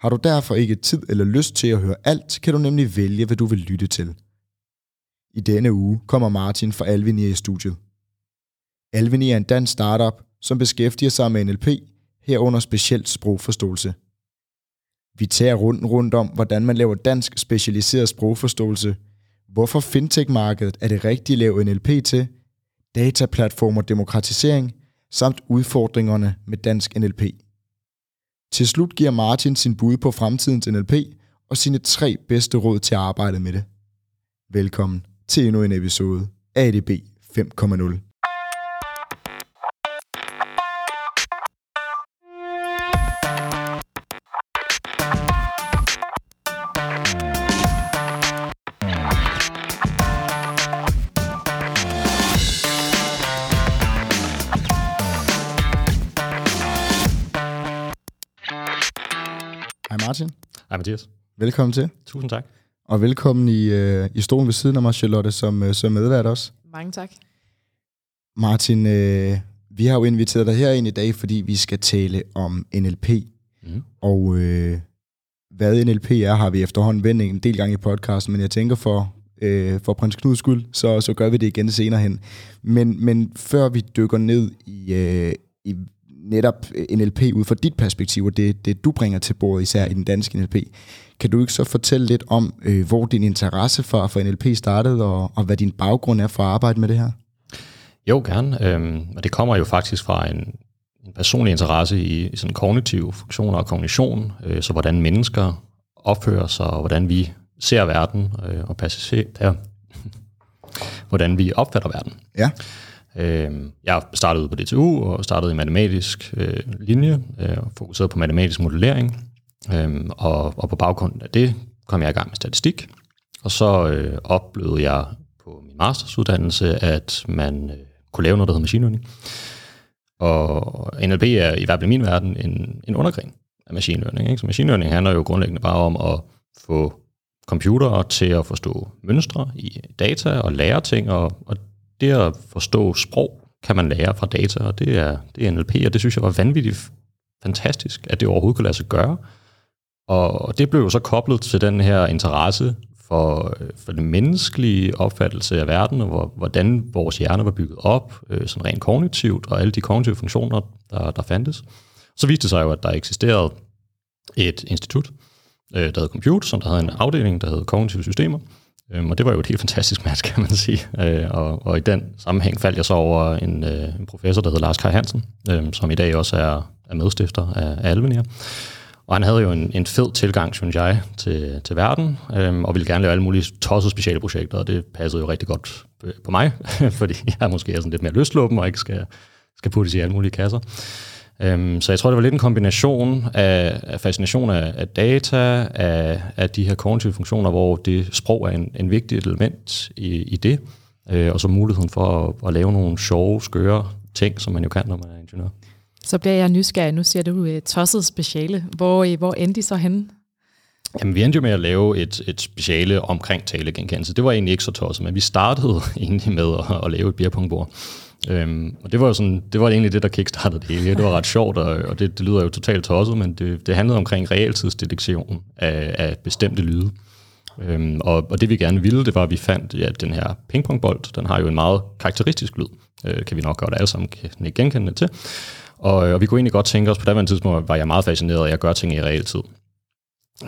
Har du derfor ikke tid eller lyst til at høre alt, kan du nemlig vælge, hvad du vil lytte til. I denne uge kommer Martin fra Alvini i studiet. Alvini er en dansk startup, som beskæftiger sig med NLP, herunder specielt sprogforståelse. Vi tager runden rundt om, hvordan man laver dansk specialiseret sprogforståelse, hvorfor fintech-markedet er det rigtige at lave NLP til, dataplatform og demokratisering, samt udfordringerne med dansk NLP. Til slut giver Martin sin bud på fremtidens NLP og sine tre bedste råd til at arbejde med det. Velkommen til endnu en episode af ADB 5.0. Hej Mathias. Velkommen til. Tusind tak. Og velkommen i, øh, i stolen ved siden af mig, Charlotte, som, øh, som medvært også. Mange tak. Martin, øh, vi har jo inviteret dig herind i dag, fordi vi skal tale om NLP. Mm. Og øh, hvad NLP er, har vi efterhånden vendt en del gange i podcasten, men jeg tænker for, øh, for prins Knuds skyld, så, så gør vi det igen senere hen. Men, men før vi dykker ned i, øh, i netop NLP ud fra dit perspektiv, og det, det du bringer til bordet, især i den danske NLP, kan du ikke så fortælle lidt om, øh, hvor din interesse for, for NLP startede, og, og hvad din baggrund er for at arbejde med det her? Jo, gerne. Øhm, og det kommer jo faktisk fra en, en personlig interesse i, i sådan kognitive funktioner og kognition, øh, så hvordan mennesker opfører sig, og hvordan vi ser verden, øh, og passagerer, hvordan vi opfatter verden. Ja. Øh, jeg startede på DTU og startede i matematisk øh, linje, øh, fokuseret på matematisk modellering, øh, og, og på baggrund af det kom jeg i gang med statistik, og så øh, oplevede jeg på min mastersuddannelse, at man øh, kunne lave noget, der hedder machine learning. Og NLP er i hvert fald i min verden en, en undergren af machine learning. Ikke? Så machine learning handler jo grundlæggende bare om at få computere til at forstå mønstre i data og lære ting, og, og det at forstå sprog kan man lære fra data, og det er, det er NLP, og det synes jeg var vanvittigt fantastisk, at det overhovedet kunne lade sig gøre. Og det blev jo så koblet til den her interesse for, for den menneskelige opfattelse af verden, og hvordan vores hjerne var bygget op, øh, sådan rent kognitivt, og alle de kognitive funktioner, der, der fandtes. Så viste det sig jo, at der eksisterede et institut, øh, der hed Compute, som der havde en afdeling, der hed Kognitive Systemer, Øhm, og det var jo et helt fantastisk match, kan man sige. Øh, og, og i den sammenhæng faldt jeg så over en, øh, en professor, der hedder Lars Kai Hansen, øh, som i dag også er, er medstifter af, af Alvenir. Og han havde jo en, en fed tilgang, synes jeg, til, til verden, øhm, og ville gerne lave alle mulige tossede speciale projekter, og det passede jo rigtig godt på mig, fordi jeg måske er sådan lidt mere løsluppen og ikke skal, skal puttes i alle mulige kasser. Øhm, så jeg tror, det var lidt en kombination af, af fascination af, af data, af, af de her kognitive funktioner, hvor det sprog er en, en vigtig element i, i det, øh, og så muligheden for at, at lave nogle sjove, skøre ting, som man jo kan, når man er ingeniør. Så bliver jeg nysgerrig. Nu siger du uh, tosset speciale. Hvor, uh, hvor endte I så henne? Jamen, vi endte jo med at lave et, et speciale omkring talegenkendelse. Det var egentlig ikke så tosset, men vi startede egentlig med at, at lave et beerpungbord. Øhm, og det var jo sådan, det var egentlig det, der kickstartede det hele. Det var ret sjovt, og, og det, det lyder jo totalt tosset, men det, det handlede omkring realtidsdetektion af, af bestemte lyde. Øhm, og, og det vi gerne ville, det var, at vi fandt, ja, den her pingpongbold, den har jo en meget karakteristisk lyd, øh, kan vi nok godt alle sammen kan genkende til. Og, og vi kunne egentlig godt tænke os, på daværende tidspunkt var jeg meget fascineret af at gøre ting i realtid.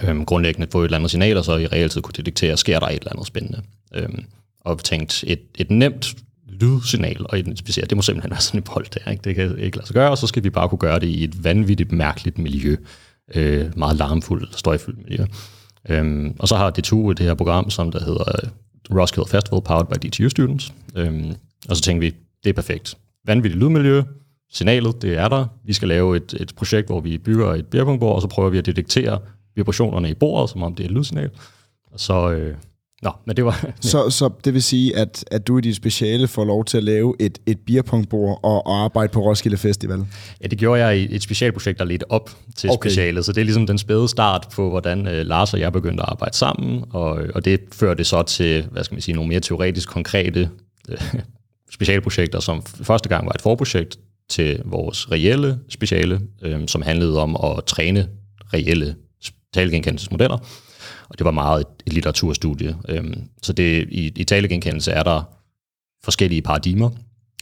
Øhm, grundlæggende få et eller andet signal, og så i realtid kunne detektere, sker der et eller andet spændende. Øhm, og tænkt, et, et nemt lydsignal og identificere. Det må simpelthen være sådan en bold der. Ikke? Det kan ikke lade sig gøre, og så skal vi bare kunne gøre det i et vanvittigt mærkeligt miljø. Øh, meget larmfuldt, støjfuldt miljø. Øhm, og så har DTU det her program, som der hedder øh, Roskilde Festival Powered by DTU Students. Øhm, og så tænkte vi, det er perfekt. Vanvittigt lydmiljø, signalet, det er der. Vi skal lave et, et projekt, hvor vi bygger et bjergpunktbord, og så prøver vi at detektere, vibrationerne i bordet, som om det er et lydsignal. Og så, øh, Nå, men det var... så, så det vil sige, at, at du i dit speciale får lov til at lave et, et beerpongbord og, og arbejde på Roskilde Festival? Ja, det gjorde jeg i et specialprojekt, der ledte op til okay. specialet. Så det er ligesom den spæde start på, hvordan øh, Lars og jeg begyndte at arbejde sammen. Og, og det førte så til, hvad skal man sige, nogle mere teoretisk konkrete øh, specialprojekter, som første gang var et forprojekt til vores reelle speciale, øh, som handlede om at træne reelle talegenkendelsesmodeller og det var meget et, et litteraturstudie. Øhm, så det, i, i talegenkendelse er der forskellige paradigmer,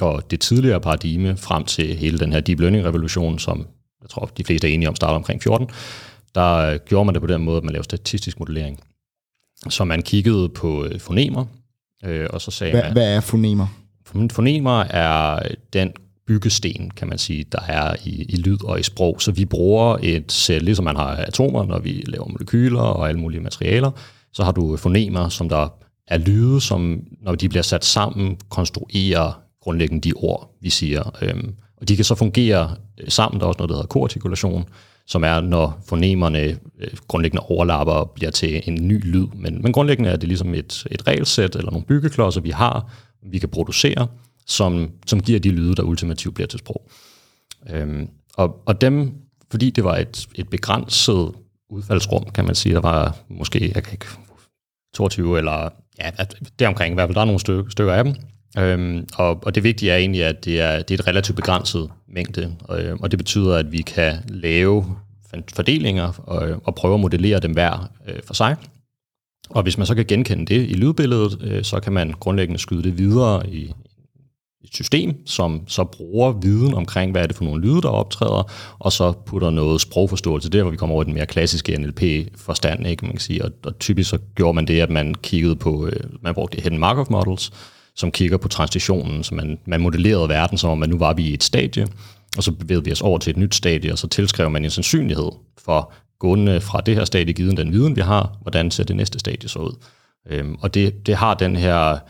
og det tidligere paradigme frem til hele den her deep learning-revolution, som jeg tror, de fleste er enige om, starter omkring 14, der øh, gjorde man det på den måde, at man lavede statistisk modellering. Så man kiggede på øh, fonemer, øh, og så sagde hvad, man... Hvad er fonemer? Fonemer er den byggesten, kan man sige, der er i, i lyd og i sprog. Så vi bruger et sæt, ligesom man har atomer, når vi laver molekyler og alle mulige materialer, så har du fonemer, som der er lyde, som når de bliver sat sammen, konstruerer grundlæggende de ord, vi siger. Øhm, og de kan så fungere øh, sammen. Der er også noget, der hedder koartikulation, som er, når fonemerne øh, grundlæggende overlapper og bliver til en ny lyd. Men, men grundlæggende er det ligesom et, et regelsæt eller nogle byggeklodser, vi har, vi kan producere, som, som giver de lyde, der ultimativt bliver til sprog. Øhm, og, og dem, fordi det var et, et begrænset udfaldsrum, kan man sige, der var måske, jeg kan ikke, 22 eller ja, deromkring i hvert fald, der er nogle stykker, stykker af dem. Øhm, og, og det vigtige er egentlig, at det er, det er et relativt begrænset mængde, og, øh, og det betyder, at vi kan lave fordelinger og, og prøve at modellere dem hver øh, for sig. Og hvis man så kan genkende det i lydbilledet, øh, så kan man grundlæggende skyde det videre i, et system, som så bruger viden omkring, hvad er det for nogle lyde, der optræder, og så putter noget sprogforståelse der, hvor vi kommer over i den mere klassiske NLP-forstand, ikke, man kan sige. Og, og typisk så gjorde man det, at man kiggede på, øh, man brugte Hidden Markov Models, som kigger på transitionen, så man, man modellerede verden, som om at nu var vi i et stadie, og så bevægede vi os over til et nyt stadie, og så tilskrev man en sandsynlighed for gående fra det her stadie, givet den viden, vi har, hvordan ser det næste stadie så ud. Øhm, og det, det har den her, jeg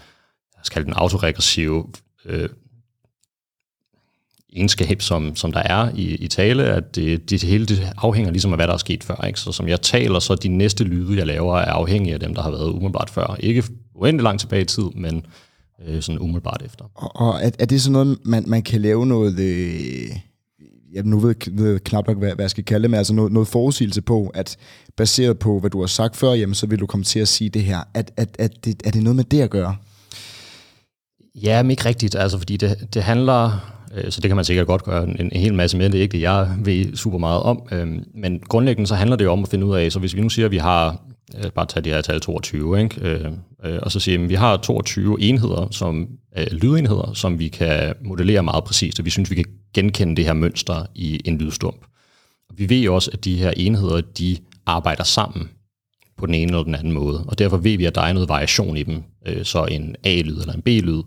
skal kalde den autoregressive øh, egenskab, som, som der er i, i tale, at det, det hele det afhænger ligesom af, hvad der er sket før. Ikke? Så som jeg taler, så de næste lyde, jeg laver, er afhængige af dem, der har været umiddelbart før. Ikke uendelig langt tilbage i tid, men øh, sådan umiddelbart efter. Og, og er, er det sådan noget, man, man kan lave noget... Øh jeg nu ved, ved knap nok, hvad, hvad jeg skal kalde det, men altså noget, noget forudsigelse på, at baseret på, hvad du har sagt før, jamen, så vil du komme til at sige det her. At, at, at det, er det noget med det at gøre? Ja, men ikke rigtigt, altså fordi det, det handler, øh, så det kan man sikkert godt gøre en, en hel masse med, det er ikke det, jeg ved super meget om, øh, men grundlæggende så handler det jo om at finde ud af, så hvis vi nu siger, at vi har, øh, bare tage det her tal 22, ikke? Øh, øh, og så siger at vi har 22 enheder, som øh, lydenheder, som vi kan modellere meget præcist, og vi synes, vi kan genkende det her mønster i en lydstump. Vi ved jo også, at de her enheder, de arbejder sammen på den ene eller den anden måde. Og derfor ved vi, at der er noget variation i dem. Øh, så en A-lyd eller en B-lyd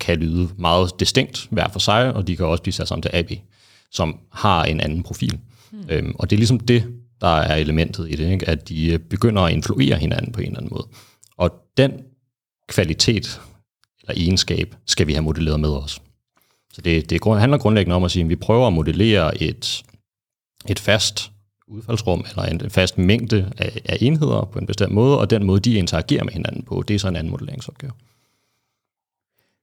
kan lyde meget distinkt hver for sig, og de kan også blive sat sammen til AB, som har en anden profil. Mm. Øhm, og det er ligesom det, der er elementet i det, ikke? at de øh, begynder at influere hinanden på en eller anden måde. Og den kvalitet eller egenskab skal vi have modelleret med os. Så det, det handler grundlæggende om at sige, at vi prøver at modellere et, et fast udfaldsrum eller en fast mængde af, af enheder på en bestemt måde, og den måde, de interagerer med hinanden på, det er så en anden modelleringsopgave.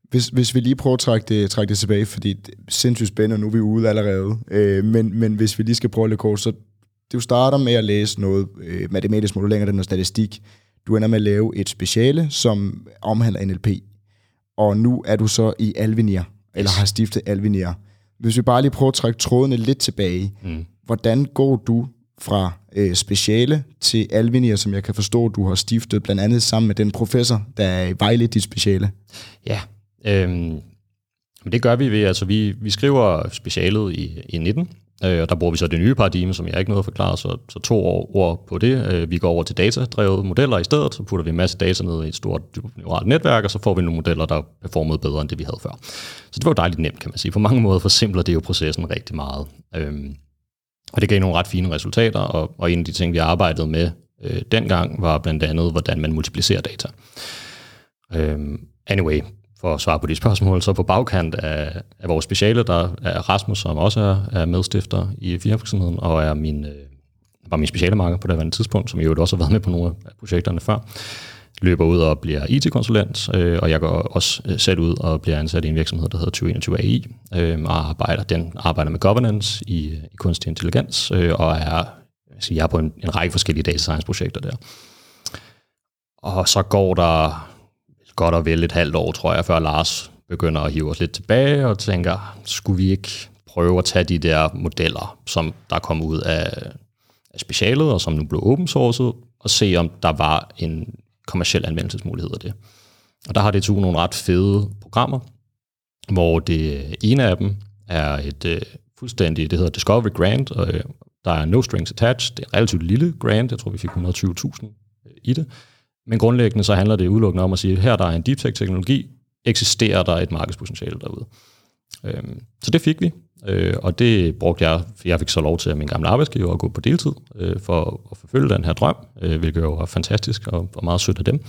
Hvis, hvis vi lige prøver at trække det, trække det tilbage, fordi det er sindssygt spændende, nu er vi ude allerede, øh, men, men hvis vi lige skal prøve lidt kort, så du starter med at læse noget øh, matematisk modellering af den statistik. Du ender med at lave et speciale, som omhandler NLP, og nu er du så i Alvinir, eller har stiftet Alvinir. Hvis vi bare lige prøver at trække trådene lidt tilbage, mm hvordan går du fra øh, speciale til alvinier, som jeg kan forstå, du har stiftet blandt andet sammen med den professor, der er vejledt dit speciale? Ja, øhm, det gør vi ved, altså vi, vi skriver specialet i, i 19, øh, og der bruger vi så det nye paradigme, som jeg ikke nåede at forklare, så, så to år, ord på det. Øh, vi går over til datadrevet modeller i stedet, så putter vi en masse data ned i et stort neuralt netværk, og så får vi nogle modeller, der performede bedre end det, vi havde før. Så det var jo dejligt nemt, kan man sige. På mange måder forsimpler det jo processen rigtig meget. Øh, og det gav nogle ret fine resultater, og, og en af de ting, vi arbejdede med øh, dengang, var blandt andet, hvordan man multiplicerer data. Øhm, anyway, for at svare på de spørgsmål, så på bagkant af, af vores speciale, der er Rasmus, som også er, er medstifter i firmavirksomheden, og er min øh, var min speciale marker på det tidspunkt, som jo også har været med på nogle af projekterne før, løber ud og bliver IT-konsulent, øh, og jeg går også øh, selv ud og bliver ansat i en virksomhed, der hedder 2021 AI, øh, og arbejder, den arbejder med governance i, øh, i kunstig intelligens, øh, og er, altså, jeg er på en, en række forskellige data science-projekter der. Og så går der godt og vel et halvt år, tror jeg, før Lars begynder at hive os lidt tilbage og tænker, skulle vi ikke prøve at tage de der modeller, som der kom ud af, af specialet, og som nu blev open sourced, og se om der var en kommersiel anvendelsesmulighed af det. Og der har DTU nogle ret fede programmer, hvor det ene af dem er et øh, fuldstændigt, det hedder Discovery Grant, og øh, der er no strings attached. Det er en relativt lille grant, jeg tror vi fik 120.000 øh, i det. Men grundlæggende så handler det udelukkende om at sige, her der er en deep tech teknologi, eksisterer der et markedspotentiale derude. Øhm, så det fik vi, øh, og det brugte jeg, for jeg fik så lov til at min gamle arbejdsgiver at gå på deltid øh, for at forfølge den her drøm, øh, hvilket jo var fantastisk og, og meget sødt af dem.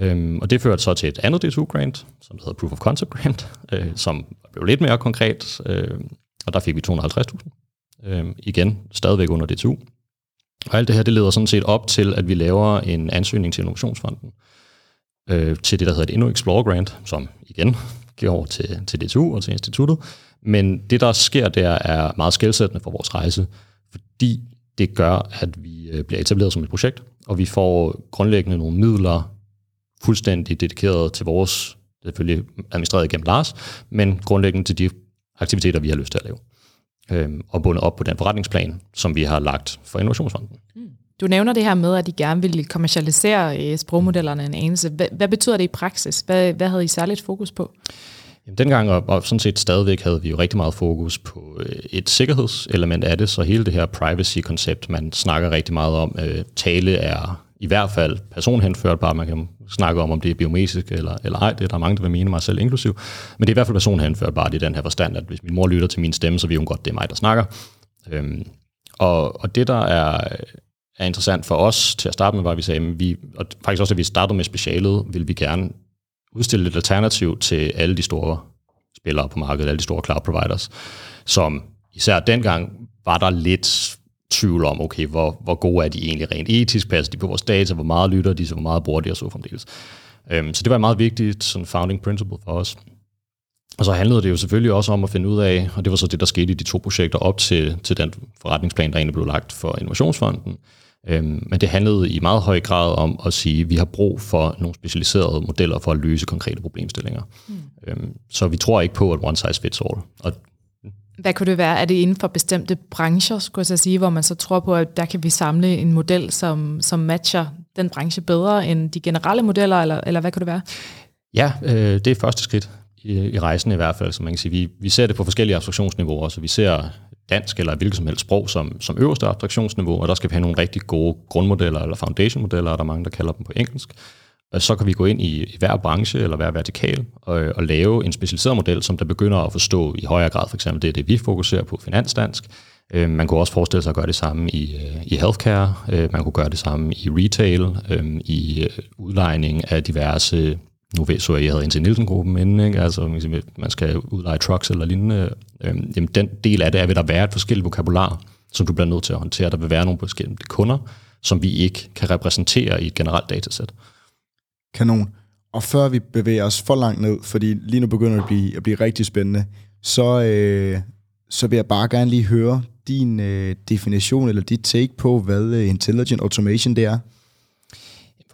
Øhm, og det førte så til et andet DTU-grant, som hedder Proof of Concept Grant, øh, som blev lidt mere konkret, øh, og der fik vi 250.000. Øh, igen, stadigvæk under DTU. Og alt det her, det leder sådan set op til, at vi laver en ansøgning til Innovationsfonden, øh, til det, der hedder et Inno Explore Grant, som igen giver over til, til DTU og til instituttet. Men det, der sker der, er meget skældsættende for vores rejse, fordi det gør, at vi øh, bliver etableret som et projekt, og vi får grundlæggende nogle midler fuldstændig dedikeret til vores, selvfølgelig administreret gennem Lars, men grundlæggende til de aktiviteter, vi har lyst til at lave. Øhm, og bundet op på den forretningsplan, som vi har lagt for Innovationsfonden. Mm. Du nævner det her med, at I gerne vil kommercialisere øh, sprogmodellerne en anelse. Hvad, hvad betyder det i praksis? Hvad, hvad havde I særligt fokus på? Jamen, dengang og, og sådan set stadigvæk havde vi jo rigtig meget fokus på øh, et sikkerhedselement af det, så hele det her privacy-koncept, man snakker rigtig meget om, øh, tale er i hvert fald personhenførbar. Man kan snakke om, om det er biometrisk eller, eller ej. Det er der mange, der vil mene mig selv inklusiv. Men det er i hvert fald personhenførbart i den her forstand, at hvis min mor lytter til min stemme, så ved hun godt, det er mig, der snakker. Øhm, og, og det, der er, er interessant for os til at starte med, var, at vi sagde, at vi, og faktisk også, at vi startede med specialet, vil vi gerne udstille et alternativ til alle de store spillere på markedet, alle de store cloud providers, som især dengang var der lidt tvivl om, okay, hvor, hvor gode er de egentlig rent etisk, passer de på vores data, hvor meget lytter de, så hvor meget bruger de og så fremdeles. Øhm, så det var et meget vigtigt sådan founding principle for os. Og så handlede det jo selvfølgelig også om at finde ud af, og det var så det, der skete i de to projekter op til, til den forretningsplan, der egentlig blev lagt for Innovationsfonden, Øhm, men det handlede i meget høj grad om at sige, at vi har brug for nogle specialiserede modeller for at løse konkrete problemstillinger. Mm. Øhm, så vi tror ikke på, at one size fits all. Og hvad kunne det være? Er det inden for bestemte brancher, skulle jeg sige, hvor man så tror på, at der kan vi samle en model, som, som matcher den branche bedre end de generelle modeller, eller, eller hvad kunne det være? Ja, øh, det er første skridt i, i rejsen i hvert fald, så man kan sige. Vi, vi ser det på forskellige abstraktionsniveauer, så vi ser dansk eller hvilket som helst sprog som, som øverste abstraktionsniveau, og der skal vi have nogle rigtig gode grundmodeller eller foundation-modeller, er der mange, der kalder dem på engelsk. Og så kan vi gå ind i, i hver branche eller hver vertikal og, og lave en specialiseret model, som der begynder at forstå i højere grad, for eksempel det er det, vi fokuserer på, finansdansk. Øh, man kunne også forestille sig at gøre det samme i, øh, i healthcare, øh, man kunne gøre det samme i retail, øh, i øh, udlejning af diverse nu ved så, at jeg havde indtil Nielsen-gruppen inden, ikke? altså man skal udleje trucks eller lignende, øhm, jamen den del af det er, vil der være et forskelligt vokabular, som du bliver nødt til at håndtere. Der vil være nogle forskellige kunder, som vi ikke kan repræsentere i et generelt datasæt. Kanon. Og før vi bevæger os for langt ned, fordi lige nu begynder det at blive, at blive rigtig spændende, så, øh, så vil jeg bare gerne lige høre din øh, definition eller dit take på, hvad øh, intelligent automation det er.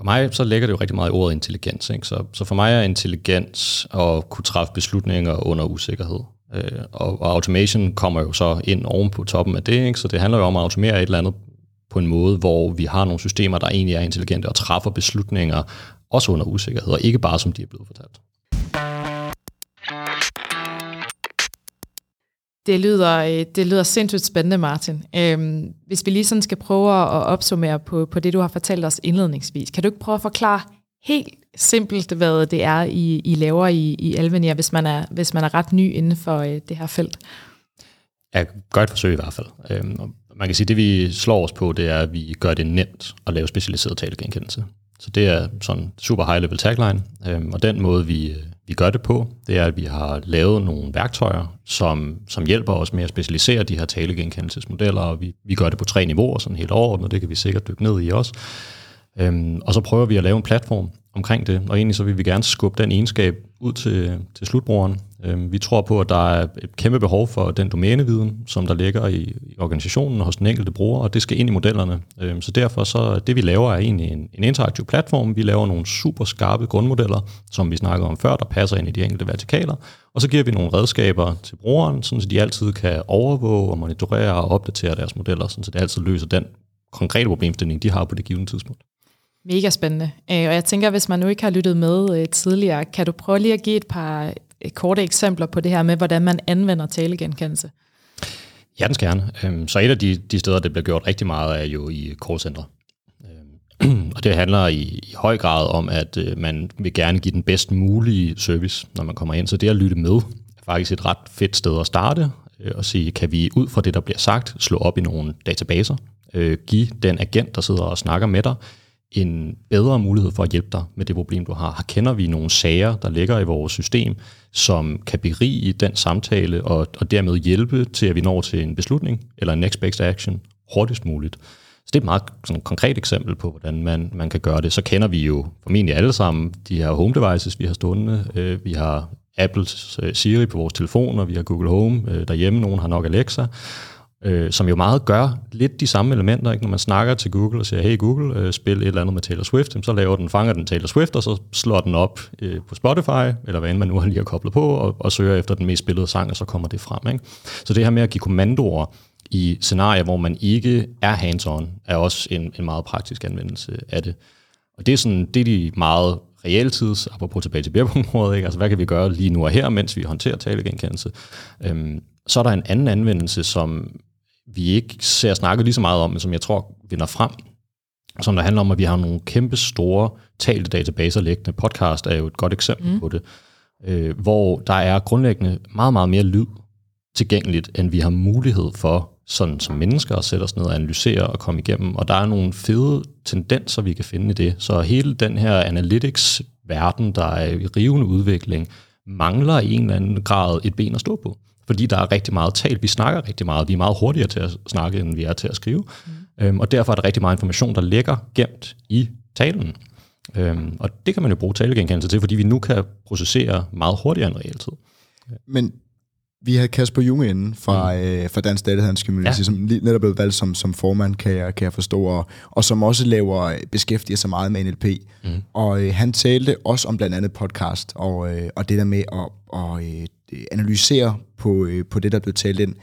For mig så ligger det jo rigtig meget i ordet intelligens. Ikke? Så, så for mig er intelligens at kunne træffe beslutninger under usikkerhed. Øh, og, og automation kommer jo så ind oven på toppen af det. Ikke? Så det handler jo om at automere et eller andet på en måde, hvor vi har nogle systemer, der egentlig er intelligente og træffer beslutninger også under usikkerhed, og ikke bare som de er blevet fortalt. Det lyder, øh, det lyder sindssygt spændende, Martin. Øhm, hvis vi lige sådan skal prøve at opsummere på, på det, du har fortalt os indledningsvis, kan du ikke prøve at forklare helt simpelt, hvad det er, I, I laver i, i Alvenia, hvis man, er, hvis man er ret ny inden for øh, det her felt? Jeg gør et forsøg i hvert fald. Øhm, man kan sige, at det vi slår os på, det er, at vi gør det nemt at lave specialiseret talegenkendelse. Så det er sådan super high level tagline, øhm, og den måde vi, øh, vi gør det på, det er, at vi har lavet nogle værktøjer, som, som hjælper os med at specialisere de her talegenkendelsesmodeller, og vi, vi gør det på tre niveauer, sådan helt overordnet, det kan vi sikkert dykke ned i også. Øhm, og så prøver vi at lave en platform omkring det, og egentlig så vil vi gerne skubbe den egenskab ud til, til slutbrugeren. Øhm, vi tror på, at der er et kæmpe behov for den domæneviden, som der ligger i, organisationen og hos den enkelte bruger, og det skal ind i modellerne. Øhm, så derfor så det vi laver er egentlig en, en interaktiv platform. Vi laver nogle super skarpe grundmodeller, som vi snakkede om før, der passer ind i de enkelte vertikaler, og så giver vi nogle redskaber til brugeren, så de altid kan overvåge og monitorere og opdatere deres modeller, så det altid løser den konkrete problemstilling, de har på det givende tidspunkt. Mega spændende. Øh, og jeg tænker, hvis man nu ikke har lyttet med øh, tidligere, kan du prøve lige at give et par Øh, korte eksempler på det her med, hvordan man anvender talegenkendelse? Ja, den skal gerne. Øhm, så et af de, de steder, det bliver gjort rigtig meget, er jo i callcentre. Øhm, og det handler i, i høj grad om, at øh, man vil gerne give den bedst mulige service, når man kommer ind. Så det at lytte med er faktisk et ret fedt sted at starte øh, og sige, kan vi ud fra det, der bliver sagt, slå op i nogle databaser, give den agent, der sidder og snakker med dig, en bedre mulighed for at hjælpe dig med det problem, du har. Her kender vi nogle sager, der ligger i vores system, som kan berige den samtale og, og dermed hjælpe til, at vi når til en beslutning eller en next best action hurtigst muligt. Så det er et meget sådan, konkret eksempel på, hvordan man, man kan gøre det. Så kender vi jo formentlig alle sammen de her home devices, vi har stående. Øh, vi har Apples øh, Siri på vores telefoner, vi har Google Home øh, derhjemme, nogen har nok Alexa øh, som jo meget gør lidt de samme elementer. Ikke? Når man snakker til Google og siger, hey Google, øh, spil et eller andet med Taylor Swift, så laver den, fanger den Taylor Swift, og så slår den op øh, på Spotify, eller hvad end man nu har lige har koblet på, og, og søger efter den mest spillede sang, og så kommer det frem. Ikke? Så det her med at give kommandoer i scenarier, hvor man ikke er hands-on, er også en, en meget praktisk anvendelse af det. Og det er, sådan, det er de meget realtids, apropos tilbage til bjergpunktområdet, ikke? altså hvad kan vi gøre lige nu og her, mens vi håndterer talegenkendelse. Øhm, så er der en anden anvendelse, som vi ikke ser snakket lige så meget om, men som jeg tror vinder frem, som der handler om, at vi har nogle kæmpe store talte databaser liggende. Podcast er jo et godt eksempel mm. på det, øh, hvor der er grundlæggende meget, meget mere lyd tilgængeligt, end vi har mulighed for sådan som mennesker at sætte os ned og analysere og komme igennem. Og der er nogle fede tendenser, vi kan finde i det. Så hele den her analytics-verden, der er i rivende udvikling, mangler i en eller anden grad et ben at stå på fordi der er rigtig meget talt. Vi snakker rigtig meget. Vi er meget hurtigere til at snakke, end vi er til at skrive. Mm. Øhm, og derfor er der rigtig meget information, der ligger gemt i talen. Øhm, og det kan man jo bruge talegenkendelse til, fordi vi nu kan processere meget hurtigere end realtid. Men vi har Kasper Junge inden fra, mm. øh, fra Dansk Datahandels Community, ja. som netop blevet valgt som, som formand, kan jeg, kan jeg forstå, og, og som også laver, beskæftiger sig meget med NLP. Mm. Og øh, han talte også om blandt andet podcast, og, øh, og det der med at og, øh, analysere på, øh, på det, der blev talt ind,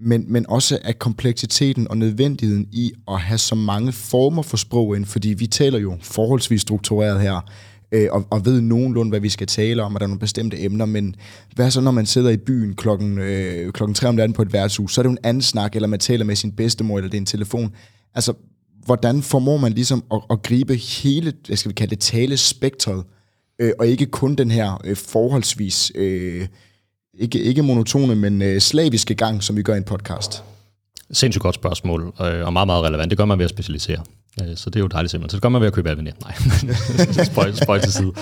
men, men også af kompleksiteten og nødvendigheden i at have så mange former for sprog ind, fordi vi taler jo forholdsvis struktureret her, øh, og, og ved nogenlunde, hvad vi skal tale om, og der er nogle bestemte emner, men hvad så, når man sidder i byen klokken, øh, klokken 3 om natten på et værtshus, så er det jo en anden snak, eller man taler med sin bedstemor, eller det er en telefon. Altså, hvordan formår man ligesom at, at gribe hele, hvad skal vi kalde det, talespektret, øh, og ikke kun den her øh, forholdsvis... Øh, ikke, ikke monotone, men øh, slaviske gang, som vi gør i en podcast? Sindssygt godt spørgsmål, øh, og meget, meget relevant. Det gør man ved at specialisere. Øh, så det er jo dejligt simpelthen. Så det gør man ved at købe Alvin. Nej, spøj, spøj til side.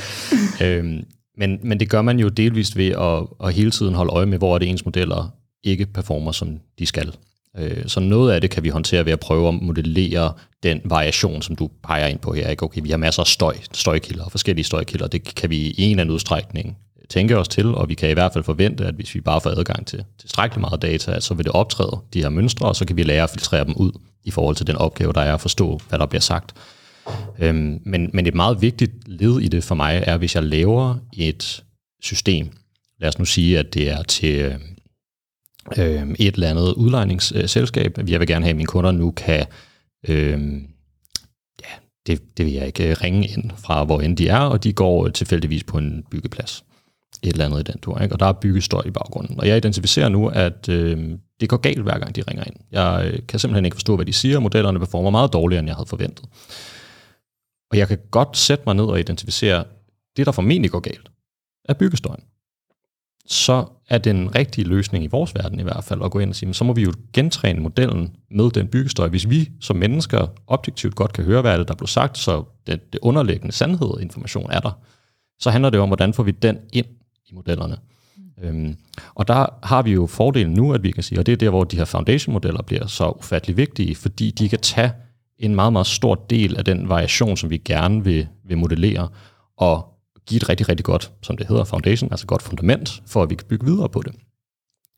Øhm, men, men det gør man jo delvist ved at, at hele tiden holde øje med, hvor er det ens modeller ikke performer, som de skal. Øh, så noget af det kan vi håndtere ved at prøve at modellere den variation, som du peger ind på her. Ikke? Okay, vi har masser af støj, støjkilder, forskellige støjkilder. Det kan vi i en eller anden udstrækning tænke os til, og vi kan i hvert fald forvente, at hvis vi bare får adgang til tilstrækkeligt meget data, så vil det optræde de her mønstre, og så kan vi lære at filtrere dem ud i forhold til den opgave, der er at forstå, hvad der bliver sagt. Øhm, men, men et meget vigtigt led i det for mig er, hvis jeg laver et system, lad os nu sige, at det er til øhm, øh, et eller andet udlejningsselskab, jeg vil gerne have, at mine kunder nu kan øh, ja, det, det vil jeg ikke øh, ringe ind fra, hvor end de er, og de går øh, tilfældigvis på en byggeplads et eller andet i den tur, ikke? og der er byggestøj i baggrunden. Og jeg identificerer nu, at øh, det går galt hver gang de ringer ind. Jeg øh, kan simpelthen ikke forstå, hvad de siger, modellerne performer meget dårligere, end jeg havde forventet. Og jeg kan godt sætte mig ned og identificere, det der formentlig går galt, er byggestøjen. Så er den rigtige løsning i vores verden i hvert fald at gå ind og sige, så må vi jo gentræne modellen med den byggestøj. Hvis vi som mennesker objektivt godt kan høre, hvad det, der blev sagt, så det, det underliggende sandhed og information er der, så handler det om, hvordan får vi den ind modellerne. Øhm, og der har vi jo fordelen nu, at vi kan sige, og det er der, hvor de her foundation-modeller bliver så ufattelig vigtige, fordi de kan tage en meget, meget stor del af den variation, som vi gerne vil, vil modellere, og give et rigtig, rigtig godt, som det hedder, foundation, altså godt fundament, for at vi kan bygge videre på det.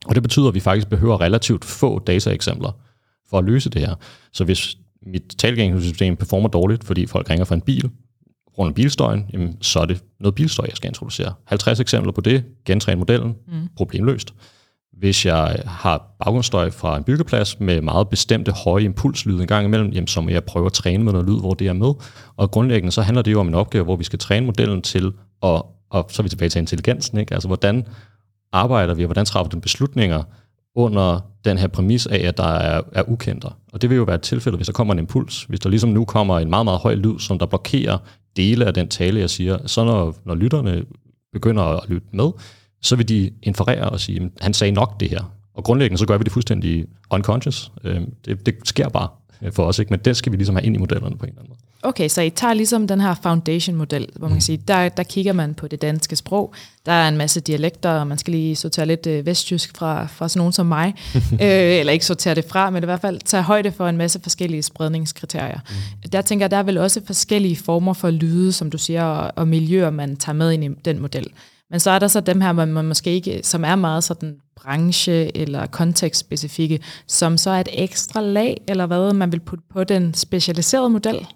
Og det betyder, at vi faktisk behøver relativt få dataeksempler for at løse det her. Så hvis mit talgængelsessystem performer dårligt, fordi folk ringer fra en bil, grund af bilstøjen, jamen, så er det noget bilstøj, jeg skal introducere. 50 eksempler på det, gentræne modellen, mm. problemløst. Hvis jeg har baggrundsstøj fra en byggeplads med meget bestemte høje impulslyde en gang imellem, jamen, så må jeg prøve at træne med noget lyd, hvor det er med. Og grundlæggende så handler det jo om en opgave, hvor vi skal træne modellen til, at, og så er vi tilbage til intelligensen, ikke? altså hvordan arbejder vi, og hvordan træffer den beslutninger under den her præmis af, at der er, er ukendte. Og det vil jo være et tilfælde, hvis der kommer en impuls. Hvis der ligesom nu kommer en meget, meget høj lyd, som der blokerer dele af den tale, jeg siger, så når, når lytterne begynder at lytte med, så vil de inferere og sige, han sagde nok det her. Og grundlæggende så gør vi det fuldstændig unconscious. Øhm, det, det sker bare for os, ikke? men det skal vi ligesom have ind i modellerne på en eller anden måde. Okay, så I tager ligesom den her foundation-model, hvor man kan mm. sige, der, der kigger man på det danske sprog. Der er en masse dialekter, og man skal lige sortere lidt øh, vestjysk fra, fra sådan nogen som mig. øh, eller ikke sortere det fra, men i hvert fald tage højde for en masse forskellige spredningskriterier. Mm. Der tænker jeg, der er vel også forskellige former for lyde, som du siger, og, og miljøer, man tager med ind i den model. Men så er der så dem her, man, man måske ikke, som er meget sådan branche- eller kontekstspecifikke, som så er et ekstra lag, eller hvad man vil putte på den specialiserede model.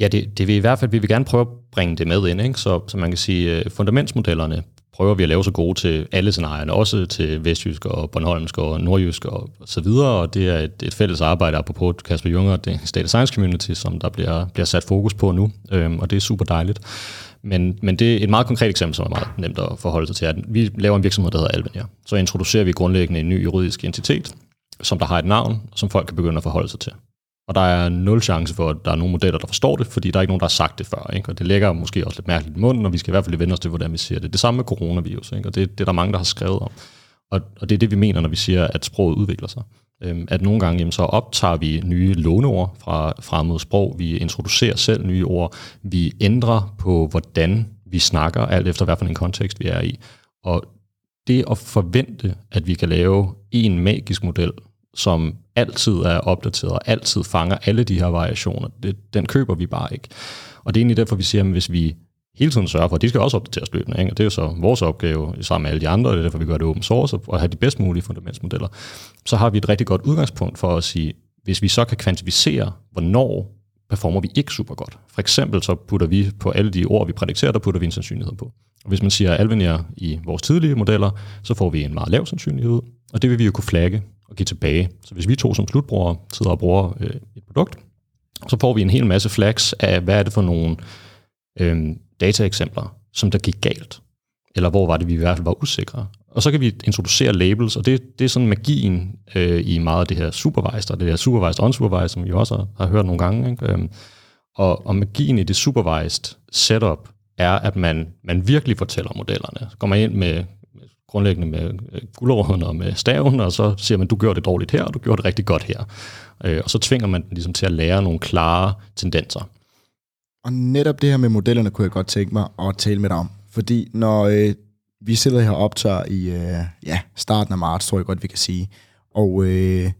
Ja, det, det vil i hvert fald, vi vil gerne prøve at bringe det med ind, ikke? Så, så man kan sige, øh, fundamentsmodellerne prøver vi at lave så gode til alle scenarierne, også til vestjysk og Bornholmsk og nordjysk og, så videre, og det er et, et fælles arbejde, apropos Kasper Junger, det Data Science Community, som der bliver, bliver sat fokus på nu, øhm, og det er super dejligt. Men, men det er et meget konkret eksempel, som er meget nemt at forholde sig til. At vi laver en virksomhed, der hedder Alvenia. Så introducerer vi grundlæggende en ny juridisk entitet, som der har et navn, som folk kan begynde at forholde sig til. Og der er nul chance for, at der er nogle modeller, der forstår det, fordi der er ikke nogen, der har sagt det før. Ikke? Og det ligger måske også lidt mærkeligt i munden, og vi skal i hvert fald vende os til, hvordan vi siger det. Det samme med coronavirus, ikke? og det, det er der mange, der har skrevet om. Og, og det er det, vi mener, når vi siger, at sproget udvikler sig. Øhm, at nogle gange jamen, så optager vi nye låneord fra fremmede sprog, vi introducerer selv nye ord, vi ændrer på, hvordan vi snakker, alt efter hvad for en kontekst vi er i. Og det at forvente, at vi kan lave en magisk model, som altid er opdateret og altid fanger alle de her variationer, det, den køber vi bare ikke. Og det er egentlig derfor, vi siger, at hvis vi hele tiden sørge for, at de skal også opdateres løbende. Ikke? Og det er jo så vores opgave sammen med alle de andre, og det er derfor, vi gør det open source og have de bedst mulige fundamentsmodeller. Så har vi et rigtig godt udgangspunkt for at sige, hvis vi så kan kvantificere, hvornår performer vi ikke super godt. For eksempel så putter vi på alle de ord, vi prædikterer, der putter vi en sandsynlighed på. Og hvis man siger alvenier i vores tidlige modeller, så får vi en meget lav sandsynlighed, og det vil vi jo kunne flagge og give tilbage. Så hvis vi to som slutbrugere sidder og bruger øh, et produkt, så får vi en hel masse flags af, hvad er det for nogle øh, dataeksempler, som der gik galt. Eller hvor var det, vi i hvert fald var usikre. Og så kan vi introducere labels, og det, det er sådan magien øh, i meget af det her supervised, og det her supervised og unsupervised, som vi også har, har hørt nogle gange. Ikke? Øhm, og, og magien i det supervised setup er, at man, man virkelig fortæller modellerne. Så går man ind med, med grundlæggende med øh, guldråden og med staven, og så siger man, du gjorde det dårligt her, og du gjorde det rigtig godt her. Øh, og så tvinger man den ligesom til at lære nogle klare tendenser. Og netop det her med modellerne kunne jeg godt tænke mig at tale med dig om. Fordi når øh, vi sidder her og optager i øh, ja, starten af marts, tror jeg godt, vi kan sige. Og øh,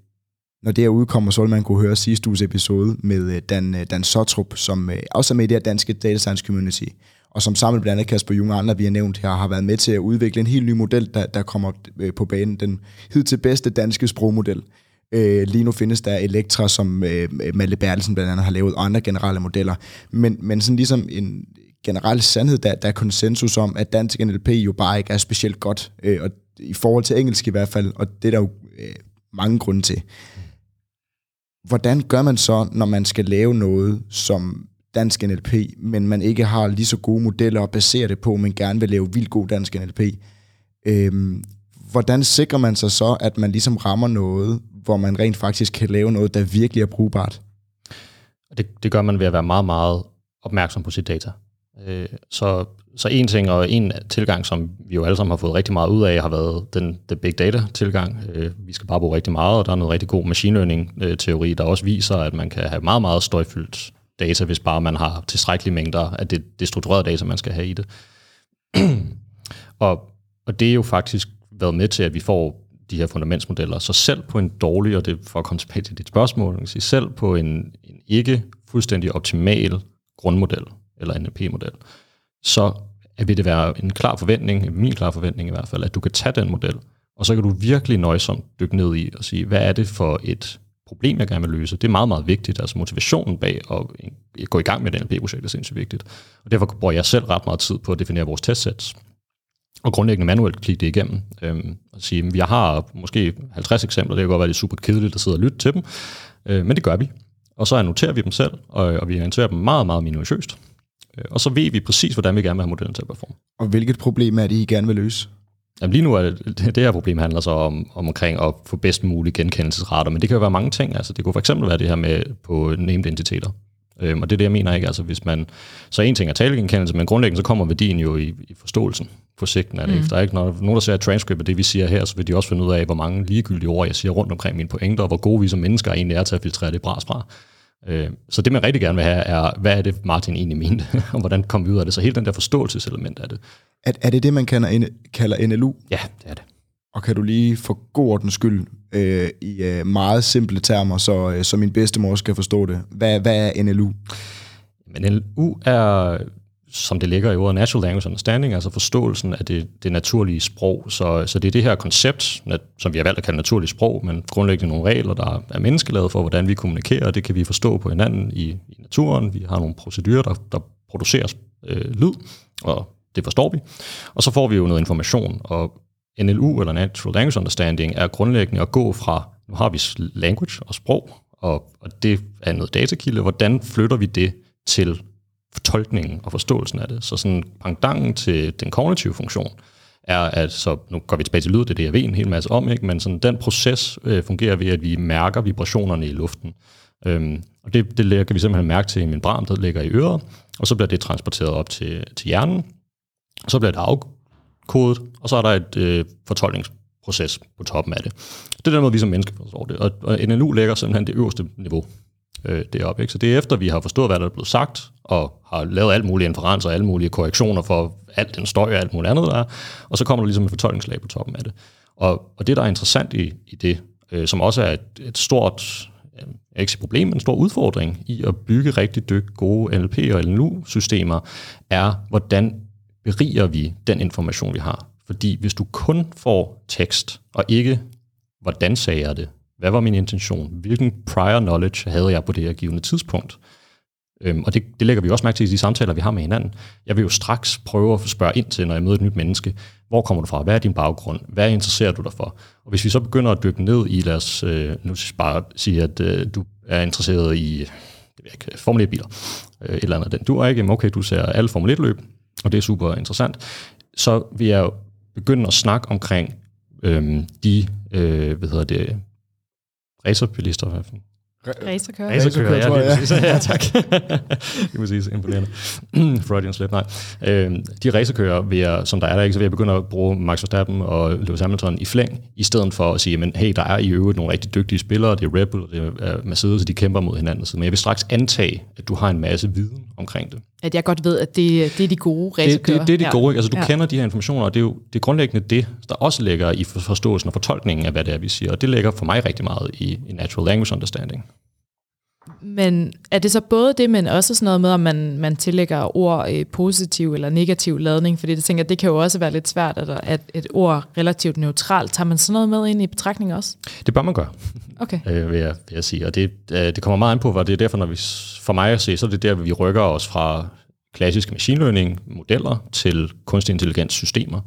når det her udkommer, så vil man kunne høre sidste uges episode med øh, Dan, øh, Dan Sotrup, som øh, også er med i det her danske data science community, og som sammen med blandt andet Kasper Jung og andre, vi har nævnt her, har været med til at udvikle en helt ny model, der, der kommer øh, på banen. Den hidtil bedste danske sprogmodel. Øh, lige nu findes der Elektra, som øh, Malle Bertelsen blandt andet har lavet, og andre generelle modeller. Men, men sådan ligesom en generel sandhed, der, der er konsensus om, at dansk NLP jo bare ikke er specielt godt, øh, og i forhold til engelsk i hvert fald, og det er der jo øh, mange grunde til. Hvordan gør man så, når man skal lave noget som dansk NLP, men man ikke har lige så gode modeller at basere det på, men gerne vil lave vildt god dansk NLP? Øh, hvordan sikrer man sig så, at man ligesom rammer noget, hvor man rent faktisk kan lave noget, der virkelig er brugbart? Det, det gør man ved at være meget, meget opmærksom på sit data. Øh, så, så en ting og en tilgang, som vi jo alle sammen har fået rigtig meget ud af, har været den, the big data tilgang. Øh, vi skal bare bruge rigtig meget, og der er noget rigtig god machine learning-teori, øh, der også viser, at man kan have meget, meget støjfyldt data, hvis bare man har tilstrækkelige mængder af det, det strukturerede data, man skal have i det. Og, og det er jo faktisk været med til, at vi får de her fundamentsmodeller. Så selv på en dårlig, og det for at komme tilbage til dit spørgsmål, sige, selv på en, en ikke fuldstændig optimal grundmodel, eller NLP-model, så vil det være en klar forventning, min klar forventning i hvert fald, at du kan tage den model, og så kan du virkelig nøjsomt dykke ned i og sige, hvad er det for et problem, jeg gerne vil løse. Det er meget, meget vigtigt. Altså motivationen bag at øh, gå i gang med et NLP-projekt er sindssygt vigtigt. Og derfor bruger jeg selv ret meget tid på at definere vores testsæt. Og grundlæggende manuelt klikke det igennem. Øhm, og sige, jeg har måske 50 eksempler, det kan godt være, det er super kedeligt at sidde og lytte til dem, øh, men det gør vi. Og så annoterer vi dem selv, og, og vi annoterer dem meget, meget minutiøst. Øh, og så ved vi præcis, hvordan vi gerne vil have modellen til at performe. Og hvilket problem er det, I gerne vil løse? Jamen lige nu er det, det her problem handler så om, om omkring at få bedst mulige genkendelsesrater, men det kan jo være mange ting. Altså, det kunne for eksempel være det her med på named entiteter. Øhm, og det er det, jeg mener ikke. Altså, hvis man, så en ting er talegenkendelse, men grundlæggende så kommer værdien jo i, i forståelsen på sigten af det. Mm. Der er ikke noget, nogen, der ser et transcript af det, vi siger her, så vil de også finde ud af, hvor mange ligegyldige ord, jeg siger rundt omkring mine pointer, og hvor gode vi som mennesker egentlig er til at filtrere det bras fra. Øh, så det, man rigtig gerne vil have, er, hvad er det, Martin egentlig mente, og hvordan kom vi ud af det? Så hele den der forståelseselement af det. Er, er det det, man kalder, kalder NLU? Ja, det er det. Og kan du lige for god ordens skyld øh, i øh, meget simple termer, så, øh, så min bedstemor skal forstå det. Hvad, hvad er NLU? Men NLU er som det ligger i ordet natural language understanding, altså forståelsen af det, det naturlige sprog. Så, så det er det her koncept, som vi har valgt at kalde naturligt sprog, men grundlæggende nogle regler, der er menneskelavet for, hvordan vi kommunikerer, og det kan vi forstå på hinanden i, i naturen. Vi har nogle procedurer, der, der producerer øh, lyd, og det forstår vi. Og så får vi jo noget information, og NLU, eller Natural Language Understanding, er grundlæggende at gå fra, nu har vi language og sprog, og, og det er noget datakilde, hvordan flytter vi det til fortolkningen og forståelsen af det. Så sådan pangdangen til den kognitive funktion er, at så nu går vi tilbage til lyd, det er det, jeg ved en hel masse om, ikke? men sådan, den proces øh, fungerer ved, at vi mærker vibrationerne i luften. Øhm, og det, det kan vi simpelthen mærke til i membran, der ligger i øret, og så bliver det transporteret op til, til hjernen, og så bliver det afkodet, og så er der et øh, fortolkningsproces på toppen af det. Det er den måde, vi som mennesker forstår det. Og, og NLU lægger simpelthen det øverste niveau øh, op, Ikke? Så det er efter, vi har forstået, hvad der er blevet sagt, og har lavet alt mulige inferencer og alle mulige korrektioner for alt den støj og alt muligt andet, der er, og så kommer der ligesom et fortolkningslag på toppen af det. Og, og det, der er interessant i, i det, øh, som også er et, et stort, øh, ikke et problem, men en stor udfordring i at bygge rigtig dygt gode NLP og LNU-systemer, er, hvordan beriger vi den information, vi har. Fordi hvis du kun får tekst, og ikke, hvordan sagde jeg det, hvad var min intention? Hvilken prior knowledge havde jeg på det her givende tidspunkt? Øhm, og det, det lægger vi også mærke til i de samtaler, vi har med hinanden. Jeg vil jo straks prøve at spørge ind til, når jeg møder et nyt menneske, hvor kommer du fra? Hvad er din baggrund? Hvad interesserer du dig for? Og hvis vi så begynder at dykke ned i, lad os øh, nu bare sige, at øh, du er interesseret i det ikke, Formel 1-biler, øh, et eller andet den. Du er ikke, okay, du ser alle Formel 1-løb, og det er super interessant. Så vil jeg begynde at snakke omkring øh, de, øh, hvad hedder det, racerbilister. Racerkører. Racerkører, ja, lige præcis. ja, tak. lige præcis, imponerende. Freudian slip, nej. Øhm, de racerkører, vil jeg, som der er der ikke, så vil jeg begynde at bruge Max Verstappen og Lewis Hamilton i flæng, i stedet for at sige, men hey, der er i øvrigt nogle rigtig dygtige spillere, det er Red Bull, det er Mercedes, de kæmper mod hinanden. Men jeg vil straks antage, at du har en masse viden omkring det. At jeg godt ved, at det, det er de gode racerkører. Det, det, det er de ja. gode, altså du ja. kender de her informationer, og det er jo det er grundlæggende det, der også ligger i forståelsen og fortolkningen af, hvad det er, vi siger. Og det ligger for mig rigtig meget i, i natural language understanding. Men er det så både det, men også sådan noget med, om man, man tillægger ord øh, positiv eller negativ ladning? Fordi det tænker, det kan jo også være lidt svært, at, at et ord relativt neutralt, tager man sådan noget med ind i betragtning også? Det bør man gøre, okay. øh, vil, jeg, vil jeg sige. Og det, øh, det kommer meget an på, hvad det er derfor, når vi, for mig at se, så er det der, vi rykker os fra klassiske machine learning modeller til kunstig intelligens systemer.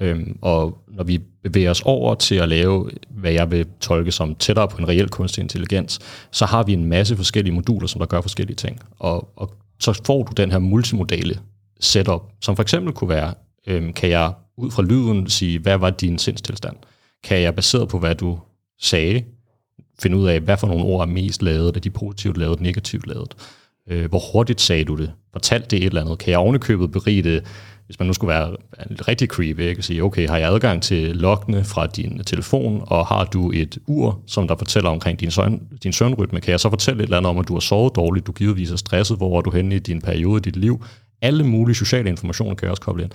Øhm, og når vi bevæger os over til at lave, hvad jeg vil tolke som tættere på en reel kunstig intelligens, så har vi en masse forskellige moduler, som der gør forskellige ting. Og, og så får du den her multimodale setup, som for eksempel kunne være, øhm, kan jeg ud fra lyden sige, hvad var din sindstilstand? Kan jeg baseret på, hvad du sagde, finde ud af, hvad for nogle ord er mest lavet, er de positivt lavet, negativt lavet? Øh, hvor hurtigt sagde du det? Fortalte det et eller andet? Kan jeg ovenikøbet berige det hvis man nu skulle være rigtig creepy, ikke? og sige, okay, har jeg adgang til loggene fra din telefon, og har du et ur, som der fortæller omkring din, søvn, din søvnrytme, kan jeg så fortælle et eller andet om, at du har sovet dårligt, du givetvis er stresset, hvor er du henne i din periode i dit liv, Alle mulige sociale informationer kan jeg også koble ind.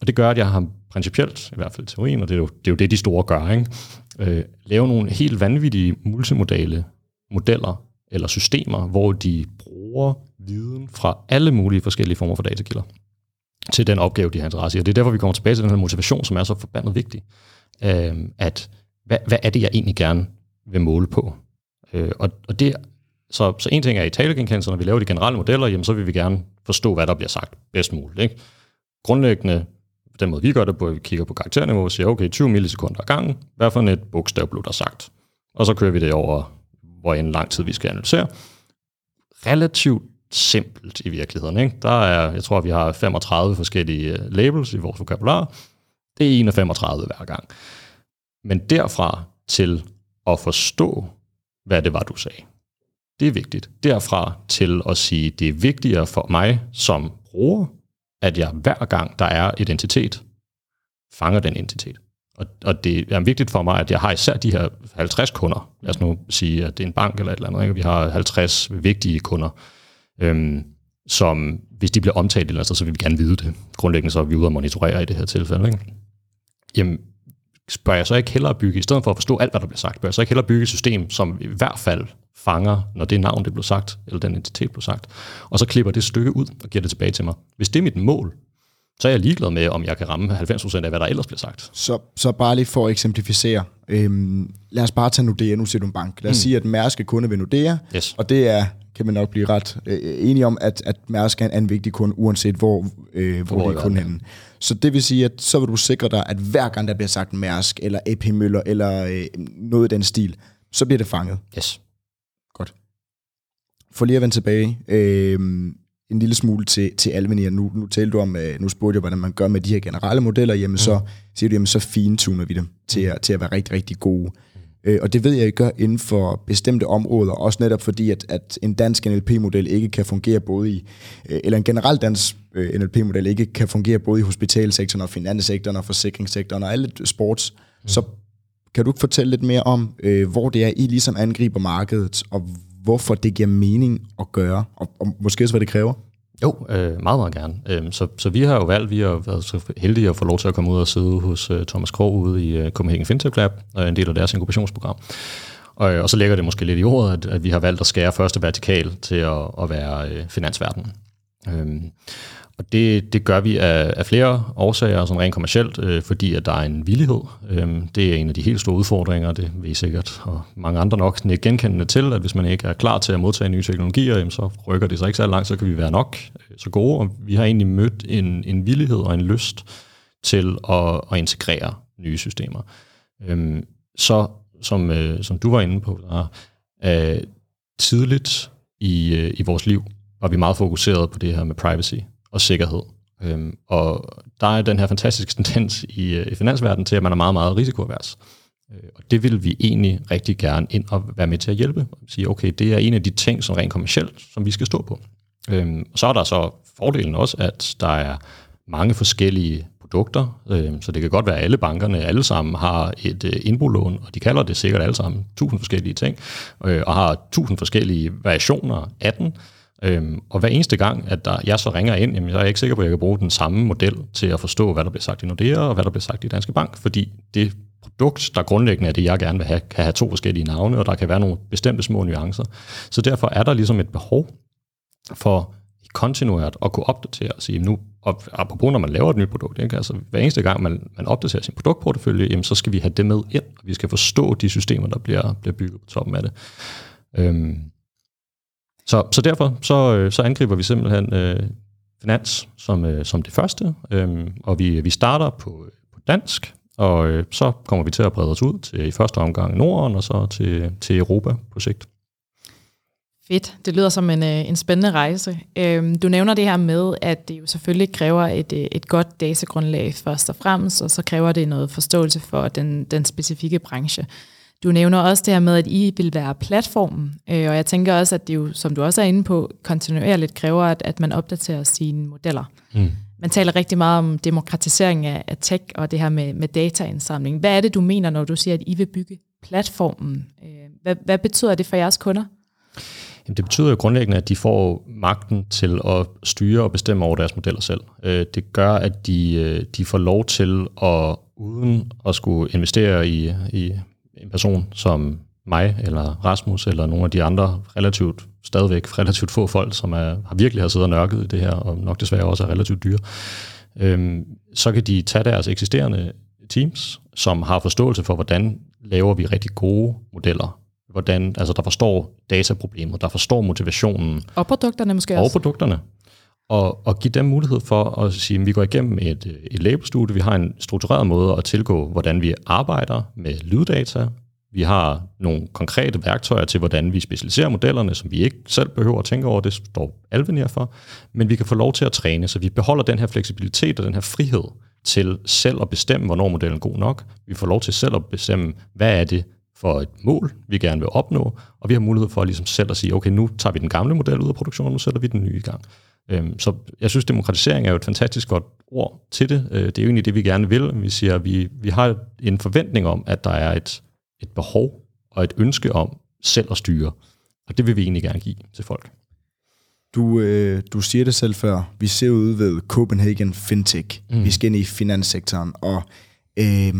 Og det gør, at jeg har principielt, i hvert fald i teorien, og det er jo det, er jo det de store gør, ikke? Øh, lave nogle helt vanvittige multimodale modeller eller systemer, hvor de bruger viden fra alle mulige forskellige former for datakilder til den opgave, de har interesse i. Og det er derfor, vi kommer tilbage til den her motivation, som er så forbandet vigtig. Øh, at hvad, hvad er det, jeg egentlig gerne vil måle på? Øh, og, og det, så, så en ting er i talegenkendelse, når vi laver de generelle modeller, jamen så vil vi gerne forstå, hvad der bliver sagt bedst muligt. Ikke? Grundlæggende, den måde vi gør det på, at vi kigger på karakterniveau og siger, okay, 20 millisekunder ad gangen, hvad for et bogstav blev der sagt? Og så kører vi det over, hvor en lang tid vi skal analysere. Relativt simpelt i virkeligheden. Ikke? Der er, jeg tror, vi har 35 forskellige øh, labels i vores vokabular. Det er 1 af 35 hver gang. Men derfra til at forstå, hvad det var, du sagde. Det er vigtigt. Derfra til at sige, det er vigtigere for mig som bruger, at jeg hver gang, der er identitet, fanger den identitet. Og, og det er vigtigt for mig, at jeg har især de her 50 kunder. Lad os nu sige, at det er en bank eller et eller andet. Ikke? Vi har 50 vigtige kunder, øhm, som hvis de bliver omtalt et eller andet sted, så vil vi gerne vide det. Grundlæggende så er vi ude og monitorere i det her tilfælde. Ikke? Jamen, bør jeg så ikke hellere bygge, i stedet for at forstå alt, hvad der bliver sagt, bør jeg så ikke hellere bygge et system, som i hvert fald fanger, når det navn det blev sagt, eller den identitet blev sagt, og så klipper det stykke ud og giver det tilbage til mig. Hvis det er mit mål, så er jeg ligeglad med, om jeg kan ramme 90% af, hvad der ellers bliver sagt. Så, så bare lige for at eksemplificere. Øhm, lad os bare tage Nordea, nu siger du en bank. Lad os mm. sige, at Mærsk er kunde ved Nordea, yes. og det er, kan man nok blive ret øh, enige om, at, at Mærsk er en vigtig kunde, uanset hvor, øh, hvor, hvor de er kunde henne. Så det vil sige, at så vil du sikre dig, at hver gang der bliver sagt Mærsk, eller AP Møller, eller øh, noget i den stil, så bliver det fanget. Yes. Godt. For lige at vende tilbage, øh, en lille smule til, til Alvenier. Nu, nu talte du om, øh, nu spurgte jeg, hvordan man gør med de her generelle modeller, jamen mm. så siger du, jamen så fintuner vi dem til at, til at være rigtig, rigtig gode. Øh, og det ved jeg, I gør inden for bestemte områder, også netop fordi, at, at en dansk NLP-model ikke kan fungere både i, øh, eller en generel dansk øh, NLP-model ikke kan fungere både i hospitalsektoren og finanssektoren og forsikringssektoren og alle sports. Mm. Så kan du fortælle lidt mere om, øh, hvor det er, I ligesom angriber markedet, og hvorfor det giver mening at gøre, og, og måske også, hvad det kræver? Jo, øh, meget, meget gerne. Øhm, så, så vi har jo valgt, vi har været så heldige at få lov til at komme ud og sidde hos øh, Thomas Krog ude i øh, Copenhagen Fintech Lab, og en del af deres inkubationsprogram. Og, øh, og så ligger det måske lidt i ordet, at, at vi har valgt at skære første vertikal til at, at være øh, finansverdenen. Øhm, og det, det gør vi af, af flere årsager, som rent kommercielt, øh, fordi at der er en villighed. Øhm, det er en af de helt store udfordringer, det vil I sikkert, og mange andre nok ikke genkendende til, at hvis man ikke er klar til at modtage nye teknologier, jamen, så rykker det sig ikke så langt, så kan vi være nok øh, så gode. Og vi har egentlig mødt en, en villighed og en lyst til at, at integrere nye systemer. Øhm, så som, øh, som du var inde på, der, øh, tidligt i, øh, i vores liv var vi meget fokuseret på det her med privacy og sikkerhed. Øhm, og der er den her fantastiske tendens i, øh, i finansverdenen til, at man er meget, meget risikoavers. Øh, og det vil vi egentlig rigtig gerne ind og være med til at hjælpe. Og sige, okay, det er en af de ting, som rent kommercielt, som vi skal stå på. Øhm, og så er der så fordelen også, at der er mange forskellige produkter, øh, så det kan godt være, at alle bankerne alle sammen har et øh, indbolån, og de kalder det sikkert alle sammen tusind forskellige ting, øh, og har tusind forskellige variationer af den, Øhm, og hver eneste gang, at der, jeg så ringer ind, jamen, så er jeg ikke sikker på, at jeg kan bruge den samme model til at forstå, hvad der bliver sagt i Nordea, og hvad der bliver sagt i Danske Bank, fordi det produkt, der grundlæggende er det, jeg gerne vil have, kan have to forskellige navne, og der kan være nogle bestemte små nuancer. Så derfor er der ligesom et behov for kontinuert at kunne opdatere og sige, nu, og apropos når man laver et nyt produkt, ikke? Altså, hver eneste gang man, man opdaterer sin produktportefølje, jamen, så skal vi have det med ind, og vi skal forstå de systemer, der bliver, bliver bygget på toppen af det. Øhm, så, så derfor så, øh, så angriber vi simpelthen øh, finans som, øh, som det første, øh, og vi, vi starter på, øh, på dansk, og øh, så kommer vi til at brede os ud til i første omgang Norden, og så til, til Europa på sigt. Fedt. Det lyder som en, øh, en spændende rejse. Øhm, du nævner det her med, at det jo selvfølgelig kræver et, øh, et godt datagrundlag først og fremmest, og så kræver det noget forståelse for den, den specifikke branche. Du nævner også det her med, at I vil være platformen, øh, og jeg tænker også, at det jo, som du også er inde på, kontinuerligt kræver, at, at man opdaterer sine modeller. Mm. Man taler rigtig meget om demokratisering af, af tech og det her med, med dataindsamling. Hvad er det, du mener, når du siger, at I vil bygge platformen? Øh, hvad, hvad betyder det for jeres kunder? Jamen, det betyder jo grundlæggende, at de får magten til at styre og bestemme over deres modeller selv. Øh, det gør, at de, øh, de får lov til at, uden at skulle investere i, i en person som mig, eller Rasmus, eller nogle af de andre relativt, stadigvæk relativt få folk, som er, har virkelig har siddet og nørket i det her, og nok desværre også er relativt dyre, øhm, så kan de tage deres eksisterende teams, som har forståelse for, hvordan laver vi rigtig gode modeller. Hvordan, altså der forstår dataproblemet, der forstår motivationen. Og produkterne måske og også. Og produkterne. Og, og give dem mulighed for at sige, at vi går igennem et, et labelstudie, vi har en struktureret måde at tilgå, hvordan vi arbejder med lyddata, vi har nogle konkrete værktøjer til, hvordan vi specialiserer modellerne, som vi ikke selv behøver at tænke over, det står Alvenir for, men vi kan få lov til at træne, så vi beholder den her fleksibilitet og den her frihed til selv at bestemme, hvornår modellen er god nok. Vi får lov til selv at bestemme, hvad er det for et mål, vi gerne vil opnå, og vi har mulighed for ligesom selv at sige, okay, nu tager vi den gamle model ud af produktionen, nu sætter vi den nye i gang. Øhm, så jeg synes, demokratisering er jo et fantastisk godt ord til det. Øh, det er jo egentlig det, vi gerne vil. Vi siger, at vi, vi har en forventning om, at der er et et behov og et ønske om selv at styre. Og det vil vi egentlig gerne give til folk. Du, øh, du siger det selv før. Vi ser ud ved Copenhagen Fintech. Mm. Vi skal ind i finanssektoren, og øh,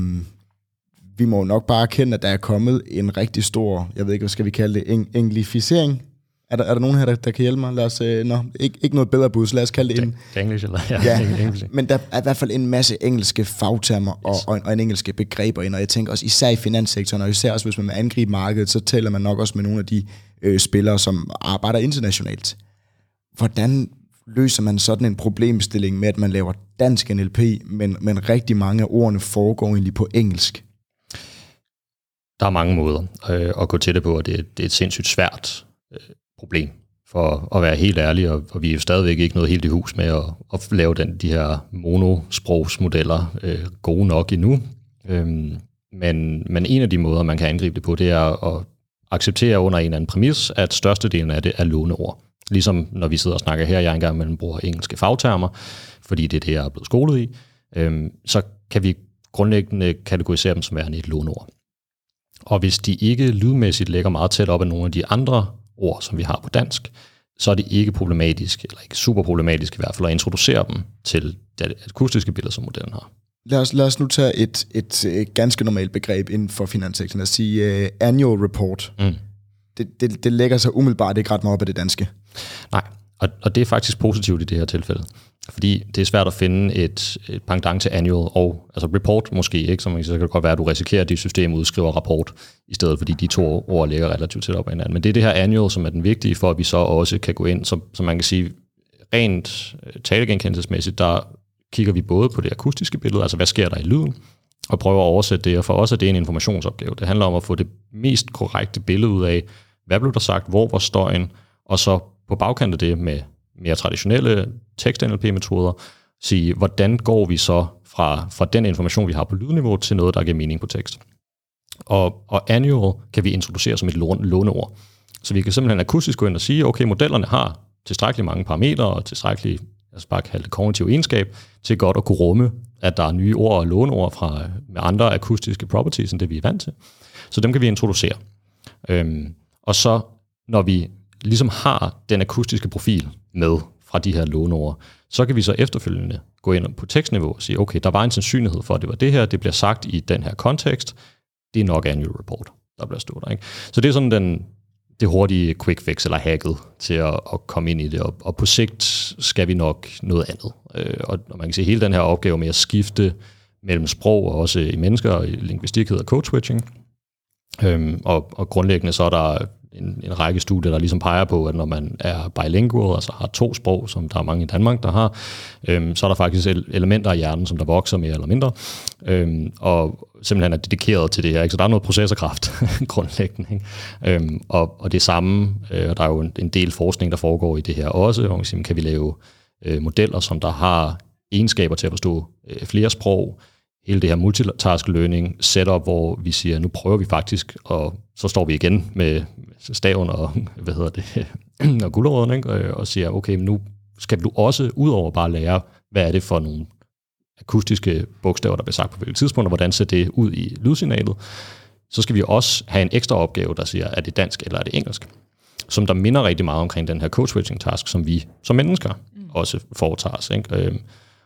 vi må nok bare erkende, at der er kommet en rigtig stor, jeg ved ikke, hvad skal vi kalde det, eng- englificering er der, er der nogen her, der, der kan hjælpe mig? Lad os, øh, nå, ikke, ikke noget bedre bud, så lad os kalde det en... English, eller? Ja, ja English. men der er i hvert fald en masse engelske fagtermer yes. og, og, og en engelske begreber ind, og jeg tænker også især i finanssektoren, og især også hvis man vil angribe markedet, så taler man nok også med nogle af de øh, spillere, som arbejder internationalt. Hvordan løser man sådan en problemstilling med, at man laver dansk NLP, men, men rigtig mange af ordene foregår egentlig på engelsk? Der er mange måder øh, at gå til det på, og det, det er et sindssygt svært øh, problem, for at være helt ærlig, og, og vi er jo stadigvæk ikke noget helt i hus med at, at lave den, de her monosprogsmodeller øh, gode nok endnu. Øhm, men, men en af de måder, man kan angribe det på, det er at acceptere under en eller anden præmis, at størstedelen af det er låneord. Ligesom når vi sidder og snakker her, jeg engang mellem bruger engelske fagtermer, fordi det er det, jeg er blevet skolet i, øhm, så kan vi grundlæggende kategorisere dem som værende et låneord. Og hvis de ikke lydmæssigt ligger meget tæt op af nogle af de andre ord, som vi har på dansk, så er det ikke problematisk, eller ikke super problematisk i hvert fald, at introducere dem til det akustiske billede, som modellen har. Lad os, lad os nu tage et, et, et ganske normalt begreb inden for finanssektoren, at sige uh, annual report. Mm. Det, det, det lægger sig umiddelbart ikke ret meget op af det danske. Nej, og, og det er faktisk positivt i det her tilfælde. Fordi det er svært at finde et, et pendant til annual og altså report måske, ikke? Så, man, så kan det godt være, at du risikerer, at dit system udskriver rapport, i stedet fordi de to ord ligger relativt tæt op ad hinanden. Men det er det her annual, som er den vigtige, for at vi så også kan gå ind, som, som man kan sige, rent øh, talegenkendelsesmæssigt, der kigger vi både på det akustiske billede, altså hvad sker der i lyden, og prøver at oversætte det, og for os er det en informationsopgave. Det handler om at få det mest korrekte billede ud af, hvad blev der sagt, hvor var støjen, og så på bagkant af det med mere traditionelle tekst-NLP-metoder, sige, hvordan går vi så fra, fra den information, vi har på lydniveau, til noget, der giver mening på tekst. Og, og annual kan vi introducere som et låneord. Så vi kan simpelthen akustisk gå ind og sige, okay, modellerne har tilstrækkeligt mange parametre og tilstrækkeligt, jeg skal bare kalde det kognitiv egenskab, til godt at kunne rumme, at der er nye ord og låneord fra, med andre akustiske properties, end det vi er vant til. Så dem kan vi introducere. Øhm, og så, når vi ligesom har den akustiske profil med fra de her låneord, så kan vi så efterfølgende gå ind på tekstniveau og sige, okay, der var en sandsynlighed for, at det var det her, det bliver sagt i den her kontekst, det er nok annual report, der bliver stået der. Ikke? Så det er sådan den, det hurtige quick fix eller hacket til at, at komme ind i det, og, og på sigt skal vi nok noget andet. Øh, og man kan se hele den her opgave med at skifte mellem sprog og også i mennesker, og i linguistik hedder code switching, Øhm, og, og grundlæggende så er der en, en række studier, der ligesom peger på, at når man er bilingual, altså har to sprog, som der er mange i Danmark, der har, øhm, så er der faktisk elementer i hjernen, som der vokser mere eller mindre, øhm, og simpelthen er dedikeret til det her. Ikke? Så der er noget processorkraft grundlæggende. Ikke? Øhm, og, og det samme, øh, og der er jo en, en del forskning, der foregår i det her også, og kan, kan vi lave øh, modeller, som der har egenskaber til at forstå øh, flere sprog, hele det her multitask learning setup, hvor vi siger, nu prøver vi faktisk, og så står vi igen med staven og, hvad hedder det, og gulderåden, ikke? og siger, okay, nu skal du også, udover bare lære, hvad er det for nogle akustiske bogstaver, der bliver sagt på hvilket tidspunkt, og hvordan ser det ud i lydsignalet, så skal vi også have en ekstra opgave, der siger, er det dansk eller er det engelsk? som der minder rigtig meget omkring den her code-switching task, som vi som mennesker mm. også foretager os. Ikke? Øhm,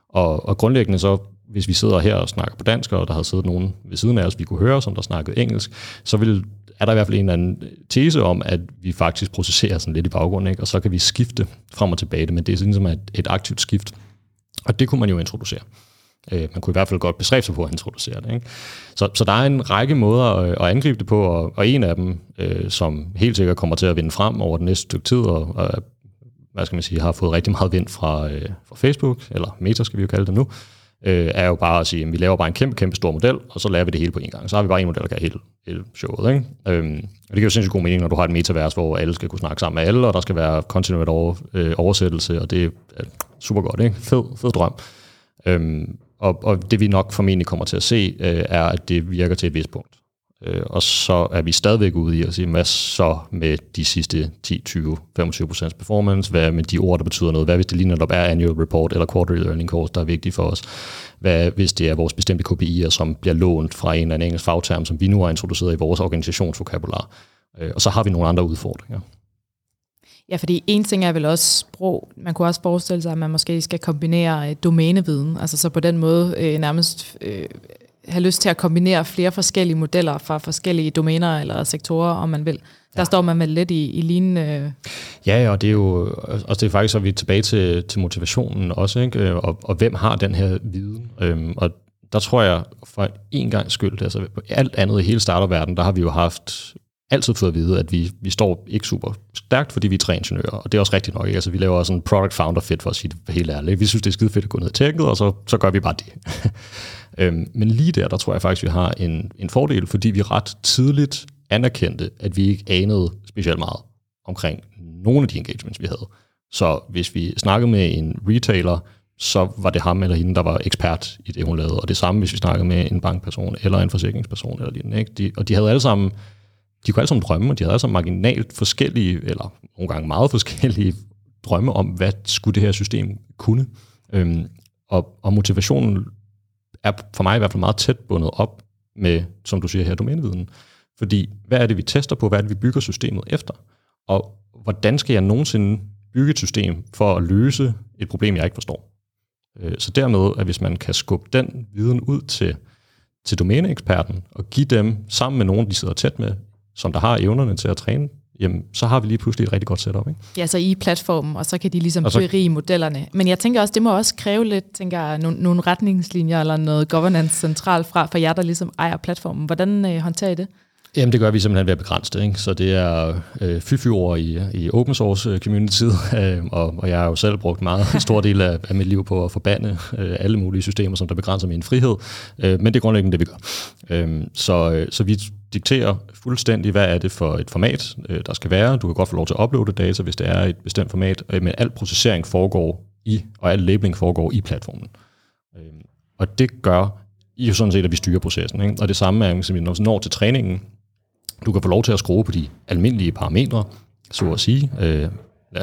og, og grundlæggende så, hvis vi sidder her og snakker på dansk, og der havde siddet nogen ved siden af os, vi kunne høre, som der snakkede engelsk, så vil, er der i hvert fald en eller anden tese om, at vi faktisk processerer sådan lidt i baggrunden, ikke? og så kan vi skifte frem og tilbage, men det er sådan som et, et aktivt skift. Og det kunne man jo introducere. Øh, man kunne i hvert fald godt bestræbe sig på at introducere det. Ikke? Så, så der er en række måder at, at angribe det på, og, og en af dem, øh, som helt sikkert kommer til at vinde frem over den næste stykke tid, og, og hvad skal man sige, har fået rigtig meget vind fra, øh, fra Facebook, eller Meta skal vi jo kalde det nu, øh, Øh, er jo bare at sige, at vi laver bare en kæmpe, kæmpe stor model, og så laver vi det hele på en gang. Så har vi bare en model, der kan hele, hele showet. Ikke? Øhm, og det giver jo sindssygt god mening, når du har et metavers, hvor alle skal kunne snakke sammen med alle, og der skal være kontinuerlig over, øh, oversættelse, og det er super godt. Ikke? Fed, fed drøm. Øhm, og, og det vi nok formentlig kommer til at se, øh, er, at det virker til et vist punkt. Øh, og så er vi stadigvæk ude i at sige, hvad så med de sidste 10, 20, 25 procents performance? Hvad med de ord, der betyder noget? Hvad hvis det lige netop er annual report eller quarterly earning course, der er vigtigt for os? Hvad hvis det er vores bestemte KPI'er, som bliver lånt fra en eller anden engelsk fagterm, som vi nu har introduceret i vores organisationsvokabular? Øh, og så har vi nogle andre udfordringer. Ja, fordi en ting er vel også sprog. Man kunne også forestille sig, at man måske skal kombinere øh, domæneviden, altså så på den måde øh, nærmest øh, have lyst til at kombinere flere forskellige modeller fra forskellige domæner eller sektorer, om man vil. Der ja. står man med lidt i, i lignende... Ja, og det er jo og det er faktisk, er vi tilbage til, til motivationen også, ikke? Og, og hvem har den her viden? Øhm, og der tror jeg for en gang skyld, altså på alt andet i hele starterverdenen, der har vi jo haft altid fået at vide, at vi, vi står ikke super stærkt, fordi vi er tre ingeniører, og det er også rigtigt nok. Ikke? Altså, vi laver også en product founder fit, for at sige det helt ærligt. Vi synes, det er skide fedt at gå ned i tækket, og så, så gør vi bare det. øhm, men lige der, der tror jeg faktisk, vi har en, en fordel, fordi vi ret tidligt anerkendte, at vi ikke anede specielt meget omkring nogle af de engagements, vi havde. Så hvis vi snakkede med en retailer, så var det ham eller hende, der var ekspert i det, hun lavede. Og det samme, hvis vi snakkede med en bankperson eller en forsikringsperson eller lignende. Ikke? De, og de havde alle sammen de kunne alle sammen drømme, og de havde alle sammen marginalt forskellige, eller nogle gange meget forskellige drømme om, hvad skulle det her system kunne. Øhm, og, og motivationen er for mig i hvert fald meget tæt bundet op med, som du siger her, domæneviden. Fordi hvad er det, vi tester på? Hvad er det, vi bygger systemet efter? Og hvordan skal jeg nogensinde bygge et system for at løse et problem, jeg ikke forstår? Øh, så dermed, at hvis man kan skubbe den viden ud til, til domæneeksperten og give dem sammen med nogen, de sidder tæt med, som der har evnerne til at træne, jamen, så har vi lige pludselig et rigtig godt setup. Ikke? Ja, så i platformen, og så kan de ligesom så, berige modellerne. Men jeg tænker også, det må også kræve lidt, tænker jeg, nogle, nogle retningslinjer eller noget governance centralt fra, for jer, der ligesom ejer platformen. Hvordan øh, håndterer I det? Jamen det gør vi simpelthen ved at begrænse det. Ikke? Så det er øh, fy over i, i open source øh, community, øh, og, og jeg har jo selv brugt meget en stor del af, af mit liv på at forbande øh, alle mulige systemer, som der begrænser min frihed. Øh, men det er grundlæggende det, vi gør. Øh, så, øh, så vi dikterer fuldstændig, hvad er det for et format, øh, der skal være. Du kan godt få lov til at uploade data, hvis det er et bestemt format, øh, men al processering foregår i, og al labeling foregår i platformen. Øh, og det gør jo sådan set, at vi styrer processen. Ikke? Og det samme er, når vi når til træningen, du kan få lov til at skrue på de almindelige parametre, så at sige. Øh, ja,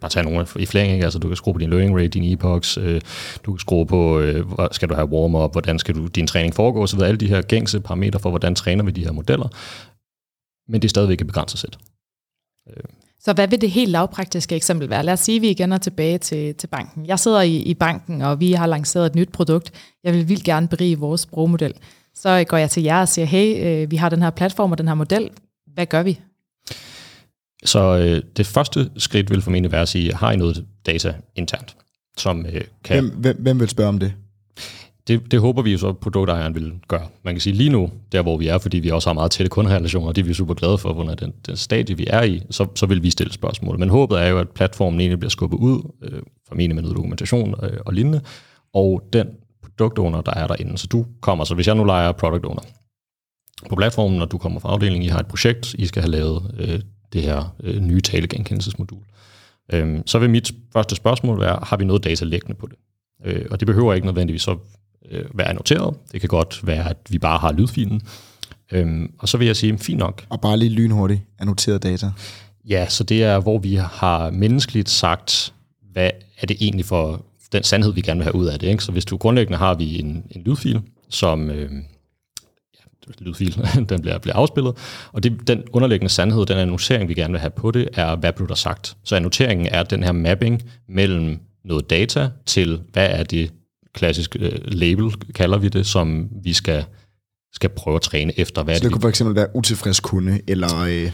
bare tage nogle i flæng, ikke? Altså, du kan skrue på din learning rate, din epochs, øh, du kan skrue på, øh, hvad skal du have warm-up, hvordan skal du, din træning foregå, så videre. Alle de her gængse parametre for, hvordan træner vi de her modeller. Men det er stadigvæk et begrænset sæt. Øh. Så hvad vil det helt lavpraktiske eksempel være? Lad os sige, at vi igen er tilbage til, til banken. Jeg sidder i, i banken, og vi har lanceret et nyt produkt. Jeg vil vildt gerne berige vores sprogmodel. Så går jeg til jer og siger, hey, øh, vi har den her platform og den her model. Hvad gør vi? Så øh, det første skridt vil formentlig være at sige, har I noget data internt, som øh, kan... Hvem, hvem, hvem vil spørge om det? Det, det håber vi jo så, at produktejeren vil gøre. Man kan sige lige nu, der hvor vi er, fordi vi også har meget tætte kunderelationer, og det er vi super glade for, under den, den stadie, vi er i, så, så vil vi stille spørgsmål. Men håbet er jo, at platformen egentlig bliver skubbet ud, øh, formentlig med noget dokumentation øh, og lignende, og den product owner, der er derinde. Så du kommer, så hvis jeg nu leger product owner på platformen, og du kommer fra afdelingen, I har et projekt, I skal have lavet øh, det her øh, nye talegenkendelsesmodul. Øhm, så vil mit første spørgsmål være, har vi noget data liggende på det? Øh, og det behøver ikke nødvendigvis så øh, være noteret. Det kan godt være, at vi bare har lydfilen. Øhm, og så vil jeg sige, fint nok. Og bare lige lynhurtigt annoteret data. Ja, så det er, hvor vi har menneskeligt sagt, hvad er det egentlig for den sandhed, vi gerne vil have ud af det. Ikke? Så hvis du grundlæggende har vi en, en lydfil, som øh, lydfil, den bliver, bliver afspillet. Og det, den underliggende sandhed, den annotering, vi gerne vil have på det, er, hvad blev der sagt? Så annoteringen er den her mapping mellem noget data til, hvad er det klassiske øh, label, kalder vi det, som vi skal, skal prøve at træne efter. Hvad Så er det det, kunne for eksempel være utilfreds kunde, eller... Øh,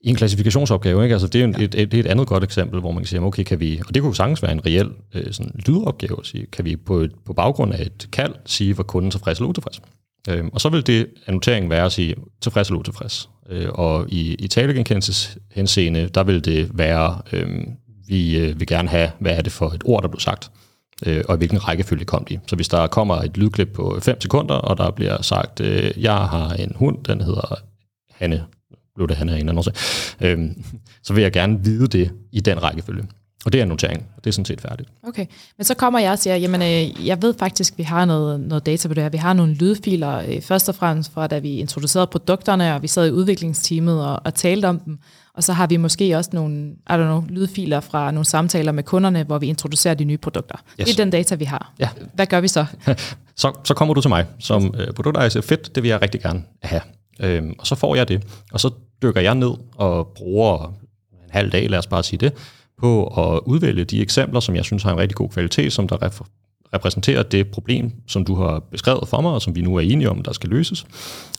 i en klassifikationsopgave, ikke? Altså, det er jo en, et, et, er et andet godt eksempel, hvor man kan sige, okay, kan vi, og det kunne sagtens være en reel øh, sådan, lydopgave, at sige, kan vi på, et, på baggrund af et kald sige, hvor kunden tilfreds eller utilfreds. Øhm, og så vil det annoteringen være at sige tilfreds eller utilfreds. Øh, og i, i talegenkendelseshenseende, der vil det være, øh, vi øh, vil gerne have, hvad er det for et ord, der blev sagt, øh, og i hvilken rækkefølge kom de. Så hvis der kommer et lydklip på 5 sekunder, og der bliver sagt, øh, jeg har en hund, den hedder Hanne, blev det Hanne af en eller anden årsag, øhm, så vil jeg gerne vide det i den rækkefølge. Og det er notering, og det er sådan set færdigt. Okay, men så kommer jeg og siger, jamen øh, jeg ved faktisk, at vi har noget, noget data på det her. Vi har nogle lydfiler, øh, først og fremmest fra da vi introducerede produkterne, og vi sad i udviklingsteamet og, og talte om dem. Og så har vi måske også nogle I don't know, lydfiler fra nogle samtaler med kunderne, hvor vi introducerer de nye produkter. Yes. Det er den data, vi har. Ja. Hvad gør vi så? Så, så kommer du til mig som øh, produktejer siger, fedt, det vil jeg rigtig gerne have. Øhm, og så får jeg det, og så dykker jeg ned og bruger en halv dag, lad os bare sige det, på at udvælge de eksempler, som jeg synes har en rigtig god kvalitet, som der repræsenterer det problem, som du har beskrevet for mig, og som vi nu er enige om, der skal løses.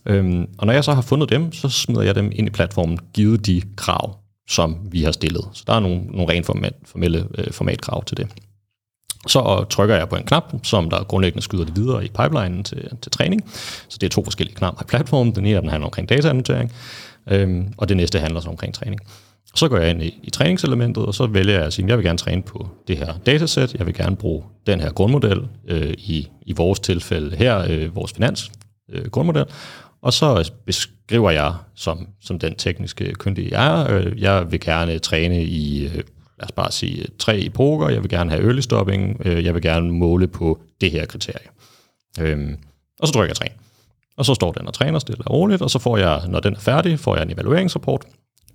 Øhm, og når jeg så har fundet dem, så smider jeg dem ind i platformen, givet de krav, som vi har stillet. Så der er nogle, nogle rent format, formelle øh, formatkrav til det. Så trykker jeg på en knap, som der grundlæggende skyder det videre i pipelinen til, til træning. Så det er to forskellige knapper i platformen. Den ene den handler omkring dataannotering, øhm, og det næste handler så omkring træning. Så går jeg ind i, i træningselementet, og så vælger jeg at sige, at jeg vil gerne træne på det her datasæt. Jeg vil gerne bruge den her grundmodel, øh, i, i vores tilfælde her, øh, vores finans øh, grundmodel. Og så beskriver jeg, som, som den tekniske kyndige jeg er, øh, jeg vil gerne træne i, øh, lad os bare sige, tre epoker, jeg vil gerne have early stopping, øh, jeg vil gerne måle på det her kriterie. Øh, og så trykker jeg træn. Og så står den og træner stille og roligt, og så får jeg, når den er færdig, får jeg en evalueringsrapport,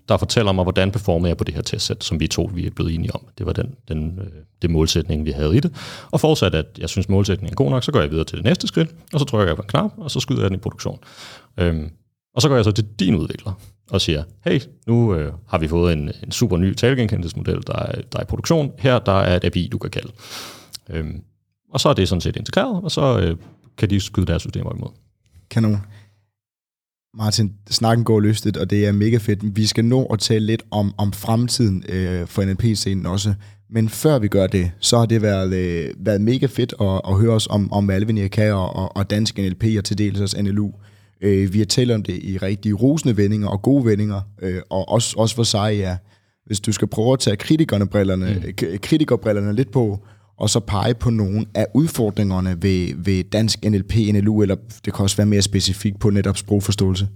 der fortæller mig, hvordan performer jeg på det her testsæt, som vi to vi er blevet enige om. Det var den, den, øh, det målsætning, vi havde i det. Og forudsat, at jeg synes, målsætningen er god nok, så går jeg videre til det næste skridt, og så trykker jeg på en knap, og så skyder jeg den i produktion. Øhm, og så går jeg så til din udvikler og siger, hey, nu øh, har vi fået en, en super ny talegenkendelsesmodel, der er, der er i produktion. Her der er et API, du kan kalde. Øhm, og så er det sådan set integreret, og så øh, kan de skyde deres systemer imod. Kanon. Martin, snakken går lystigt, og det er mega fedt. Vi skal nå at tale lidt om, om fremtiden øh, for NLP-scenen også. Men før vi gør det, så har det været, øh, været mega fedt at, at høre os om, om Alvin kan og, og, og dansk NLP og til dels også NLU. Øh, vi har talt om det i rigtig rosende vendinger og gode vendinger, øh, og også, også for sig, ja, hvis du skal prøve at tage kritikerne brillerne, mm. kritikerbrillerne lidt på, og så pege på nogle af udfordringerne ved, ved dansk NLP, NLU, eller det kan også være mere specifikt på netop sprogforståelse?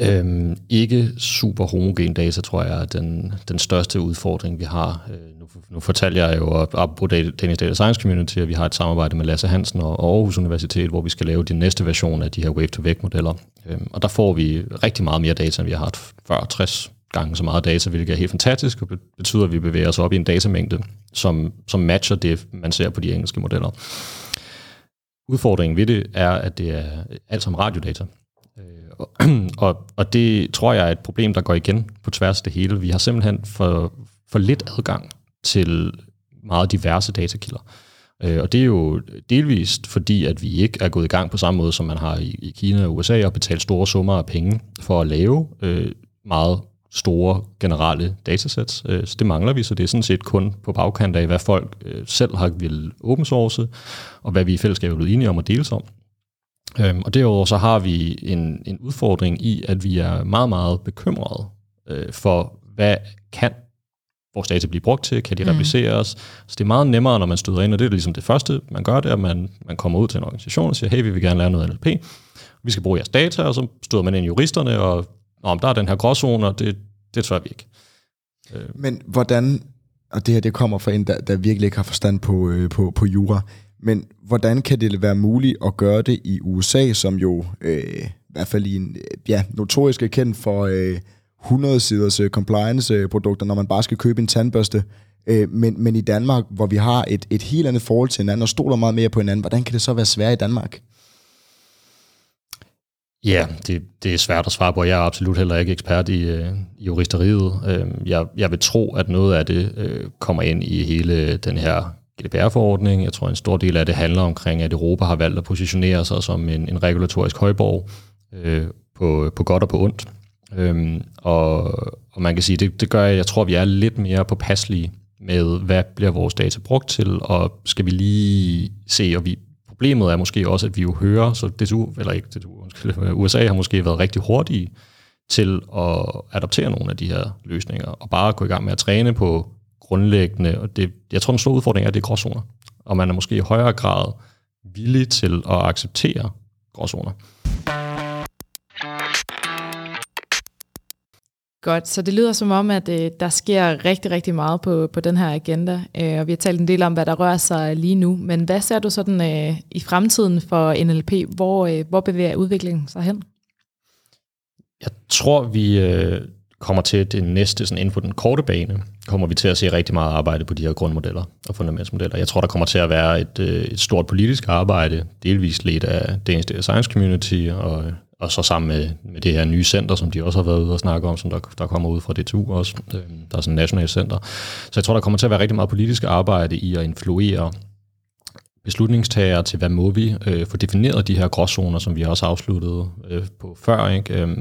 Øhm, ikke super homogen data, tror jeg, er den, den største udfordring, vi har. Øh, nu, nu fortalte jeg jo op, på Danish Data Science Community, at vi har et samarbejde med Lasse Hansen og Aarhus Universitet, hvor vi skal lave den næste version af de her wave-to-wake-modeller. Øhm, og der får vi rigtig meget mere data, end vi har haft før. 60 gange så meget data, hvilket er helt fantastisk, og betyder, at vi bevæger os op i en datamængde, som, som matcher det, man ser på de engelske modeller. Udfordringen ved det er, at det er alt som radiodata. Øh, og, og det tror jeg er et problem, der går igen på tværs af det hele. Vi har simpelthen for, for lidt adgang til meget diverse datakilder. Øh, og det er jo delvist fordi, at vi ikke er gået i gang på samme måde, som man har i, i Kina og USA, og betalt store summer af penge for at lave øh, meget store generelle datasets. Øh, så det mangler vi, så det er sådan set kun på bagkant af, hvad folk øh, selv har vil open source, og hvad vi i fællesskab er blevet enige om at dele om. Øhm, og derudover så har vi en, en udfordring i, at vi er meget, meget bekymrede øh, for, hvad kan vores data blive brugt til, kan de mm. repliceres. Så det er meget nemmere, når man støder ind, og det er ligesom det første, man gør, det er, at man, man kommer ud til en organisation og siger, hey, vi vil gerne lære noget NLP, vi skal bruge jeres data, og så støder man ind i juristerne, og om der er den her gråzone, og det, det tror vi ikke. Øh. Men hvordan, og det her det kommer fra en, der, der virkelig ikke har forstand på, øh, på, på jura, men hvordan kan det være muligt at gøre det i USA, som jo øh, i hvert fald i en, ja, notorisk er kendt for øh, 100 siders øh, compliance-produkter, øh, når man bare skal købe en tandbørste, øh, men, men i Danmark, hvor vi har et, et helt andet forhold til hinanden og stoler meget mere på hinanden, hvordan kan det så være svært i Danmark? Ja, det, det er svært at svare på. Jeg er absolut heller ikke ekspert i, øh, i juristeriet. Øh, jeg, jeg vil tro, at noget af det øh, kommer ind i hele den her GDPR-forordning. Jeg tror, en stor del af det handler omkring, at Europa har valgt at positionere sig som en, en regulatorisk højborg øh, på, på godt og på ondt. Øhm, og, og man kan sige, det, det gør, at jeg tror, at vi er lidt mere påpasselige med, hvad bliver vores data brugt til, og skal vi lige se, og vi, problemet er måske også, at vi jo hører, så DTU, eller ikke DTU, USA har måske været rigtig hurtige til at adoptere nogle af de her løsninger, og bare gå i gang med at træne på grundlæggende, og det, jeg tror, den store udfordring er, at det er gråzoner, og man er måske i højere grad villig til at acceptere gråzoner. Godt, så det lyder som om, at øh, der sker rigtig, rigtig meget på, på den her agenda, øh, og vi har talt en del om, hvad der rører sig lige nu, men hvad ser du sådan øh, i fremtiden for NLP? Hvor, øh, hvor bevæger udviklingen sig hen? Jeg tror, vi øh, kommer til det næste, sådan inden på den korte bane, kommer vi til at se rigtig meget arbejde på de her grundmodeller og fundamentsmodeller. Jeg tror, der kommer til at være et, øh, et stort politisk arbejde, delvist lidt af Danish Data Science Community og og så sammen med, med det her nye center, som de også har været ude og snakke om, som der, der kommer ud fra DTU også. Øh, der er sådan et nationalt center. Så jeg tror, der kommer til at være rigtig meget politisk arbejde i at influere beslutningstagere til, hvad må vi øh, få defineret de her gråzoner, som vi også afsluttet øh, på før. Ikke? Øh,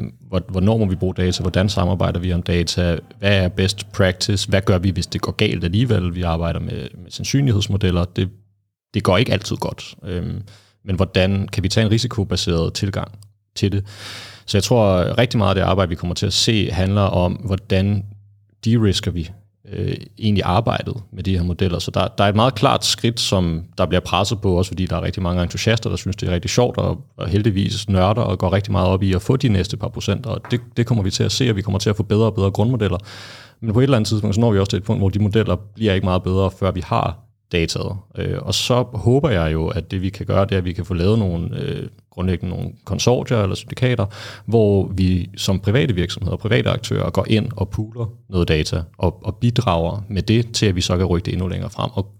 hvornår må vi bruge data? Hvordan samarbejder vi om data? Hvad er best practice? Hvad gør vi, hvis det går galt alligevel? Vi arbejder med, med sandsynlighedsmodeller. Det, det går ikke altid godt. Øh, men hvordan kan vi tage en risikobaseret tilgang til det. Så jeg tror, rigtig meget af det arbejde, vi kommer til at se, handler om, hvordan de-risker vi øh, egentlig arbejdet med de her modeller. Så der, der er et meget klart skridt, som der bliver presset på, også fordi der er rigtig mange entusiaster, der synes, det er rigtig sjovt, og, og heldigvis nørder og går rigtig meget op i at få de næste par procent, og det, det kommer vi til at se, og vi kommer til at få bedre og bedre grundmodeller. Men på et eller andet tidspunkt, så når vi også til et punkt, hvor de modeller bliver ikke meget bedre, før vi har dataet. Øh, og så håber jeg jo, at det vi kan gøre, det er, at vi kan få lavet nogle øh, grundlæggende nogle konsortier eller syndikater, hvor vi som private virksomheder og private aktører går ind og pooler noget data og, og bidrager med det til, at vi så kan rykke det endnu længere frem. Og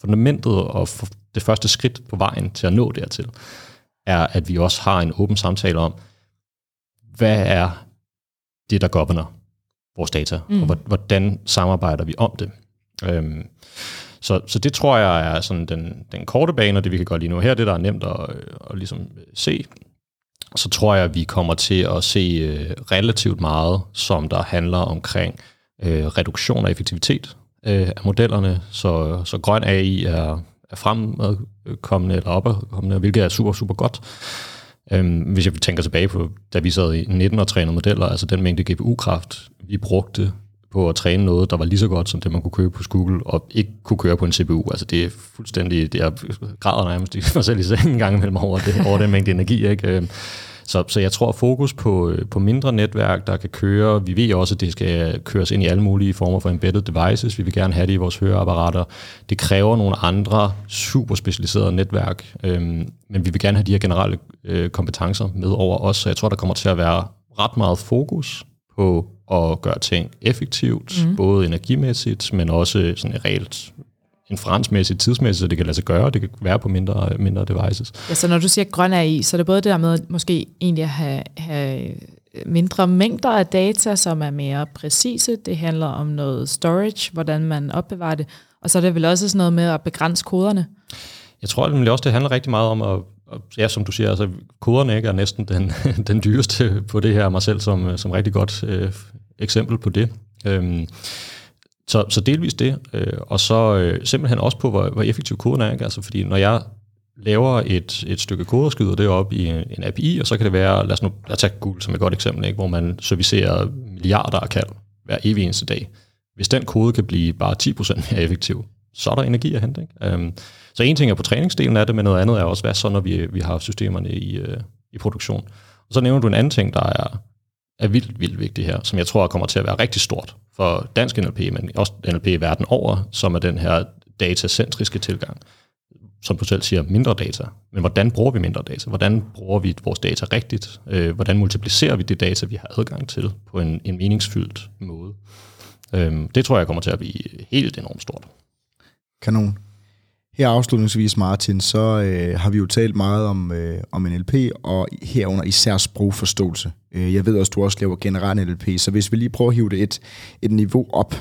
fundamentet og det første skridt på vejen til at nå dertil, er, at vi også har en åben samtale om, hvad er det, der governor vores data, mm. og hvordan samarbejder vi om det. Øhm, så, så det tror jeg er sådan den, den korte bane, og det vi kan gøre lige nu her, det der er nemt at, at ligesom se. Så tror jeg, at vi kommer til at se øh, relativt meget, som der handler omkring øh, reduktion af effektivitet øh, af modellerne. Så, så grøn AI er, er fremkommende eller opkommende, hvilket er super, super godt. Øhm, hvis jeg tænker tilbage på, da vi sad i 19 og trænede modeller, altså den mængde GPU-kraft, vi brugte på at træne noget, der var lige så godt som det, man kunne købe på Google, og ikke kunne køre på en CPU. Altså det er fuldstændig, det er græder nærmest mig selv i sengen en gang imellem over, det, over den mængde energi. Ikke? Øhm, så, så jeg tror, fokus på, øh, på mindre netværk, der kan køre, vi ved også, at det skal køres ind i alle mulige former for embedded devices, vi vil gerne have det i vores høreapparater. Det kræver nogle andre super specialiserede netværk, øhm, men vi vil gerne have de her generelle øh, kompetencer med over os, så jeg tror, der kommer til at være ret meget fokus på at gøre ting effektivt, mm. både energimæssigt, men også sådan reelt inferensmæssigt, tidsmæssigt, så det kan lade sig gøre, det kan være på mindre, mindre devices. Ja, så når du siger grøn AI, så er det både det der med måske egentlig at have, have mindre mængder af data, som er mere præcise. Det handler om noget storage, hvordan man opbevarer det. Og så er det vel også sådan noget med at begrænse koderne. Jeg tror nemlig også, det handler rigtig meget om at ja, som du siger, altså koderne ikke er næsten den, den dyreste på det her, mig selv som, som rigtig godt øh, eksempel på det. Øhm, så, så delvis det, øh, og så øh, simpelthen også på, hvor, hvor effektiv koden er. Ikke? Altså, fordi når jeg laver et, et stykke kode og skyder det op i en API, og så kan det være, lad os nu lad os tage Google som et godt eksempel, ikke? hvor man servicerer milliarder af kald hver evig eneste dag. Hvis den kode kan blive bare 10% mere effektiv, så er der energi at hente. Ikke? Øhm, så en ting er på træningsdelen af det, men noget andet er også, hvad så, når vi, vi har systemerne i, øh, i produktion. Og så nævner du en anden ting, der er, er vildt, vildt vigtig her, som jeg tror kommer til at være rigtig stort for dansk NLP, men også NLP i verden over, som er den her datacentriske tilgang. Som du selv siger, mindre data. Men hvordan bruger vi mindre data? Hvordan bruger vi vores data rigtigt? Øh, hvordan multiplicerer vi det data, vi har adgang til på en, en meningsfyldt måde? Øhm, det tror jeg kommer til at blive helt enormt stort. Kanon. Her afslutningsvis, Martin, så øh, har vi jo talt meget om, øh, om NLP, og herunder især sprogforståelse. Øh, jeg ved også, du også laver generelt NLP, så hvis vi lige prøver at hive det et, et niveau op.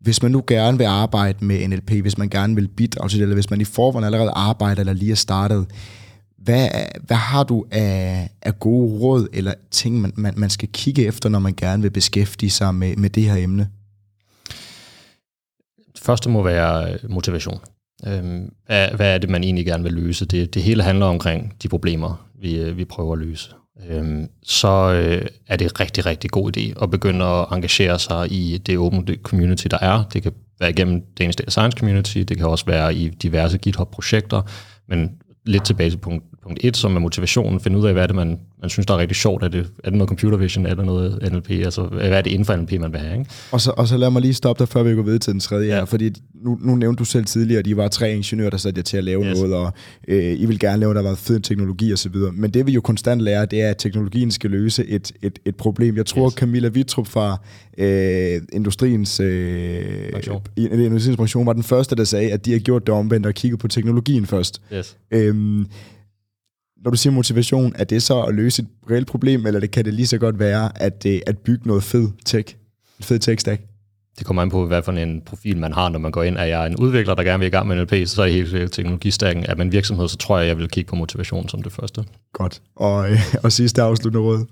Hvis man nu gerne vil arbejde med NLP, hvis man gerne vil bidrage til det, eller hvis man i forvejen allerede arbejder eller lige er startet, hvad, hvad har du af, af gode råd eller ting, man, man, man skal kigge efter, når man gerne vil beskæftige sig med, med det her emne? Første må være øh, motivation. Øhm, hvad, hvad er det, man egentlig gerne vil løse? Det, det hele handler omkring de problemer, vi, øh, vi prøver at løse. Øhm, så øh, er det rigtig, rigtig god idé at begynde at engagere sig i det åbne community, der er. Det kan være igennem Danish Data Science Community, det kan også være i diverse GitHub-projekter, men lidt tilbage til punkt, punkt 1, som er motivationen. Finde ud af, hvad er det, man, man synes, der er rigtig sjovt. Er det, er det noget computer vision? Er det noget NLP? Altså, hvad er det inden for NLP, man vil have? Ikke? Og, så, og så lad mig lige stoppe dig, før vi går videre til den tredje ja. her, fordi nu, nu nævnte du selv tidligere, at I var tre ingeniører, der satte jer til at lave yes. noget, og øh, I vil gerne lave, der var fed teknologi osv. Men det vi jo konstant lærer, det er, at teknologien skal løse et, et, et problem. Jeg tror, yes. Camilla Vitrup fra øh, Industriens, øh, Industriens Pension var den første, der sagde, at de har gjort det omvendt og kigget på teknologien først. Yes. Øhm, når du siger motivation, er det så at løse et reelt problem, eller det kan det lige så godt være at, øh, at bygge noget fed tech, en fed tech stack? Det kommer an på, hvad for en profil man har, når man går ind. Er jeg en udvikler, der gerne vil i gang med NLP, så er helt teknologistakken. Er man virksomhed, så tror jeg, jeg vil kigge på motivation som det første. Godt. Og, øh, og sidste afsluttende råd?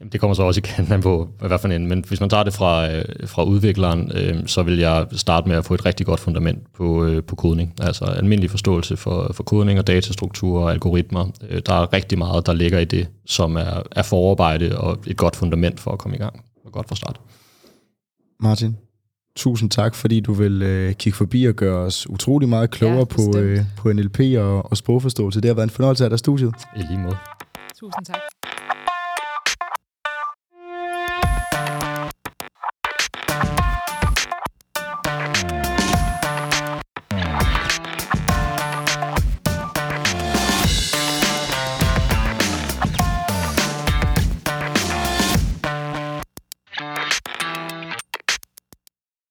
Jamen, det kommer så også igen an på, hvad for en. Men hvis man tager det fra, øh, fra udvikleren, øh, så vil jeg starte med at få et rigtig godt fundament på, øh, på kodning. Altså almindelig forståelse for, for kodning og datastrukturer og algoritmer. Øh, der er rigtig meget, der ligger i det, som er, er forarbejde og et godt fundament for at komme i gang. Og godt fra start. Martin? Tusind tak, fordi du vil øh, kigge forbi og gøre os utrolig meget klogere ja, på, øh, på NLP og, og sprogforståelse. Det har været en fornøjelse af dig studiet. I lige måde. Tusind tak.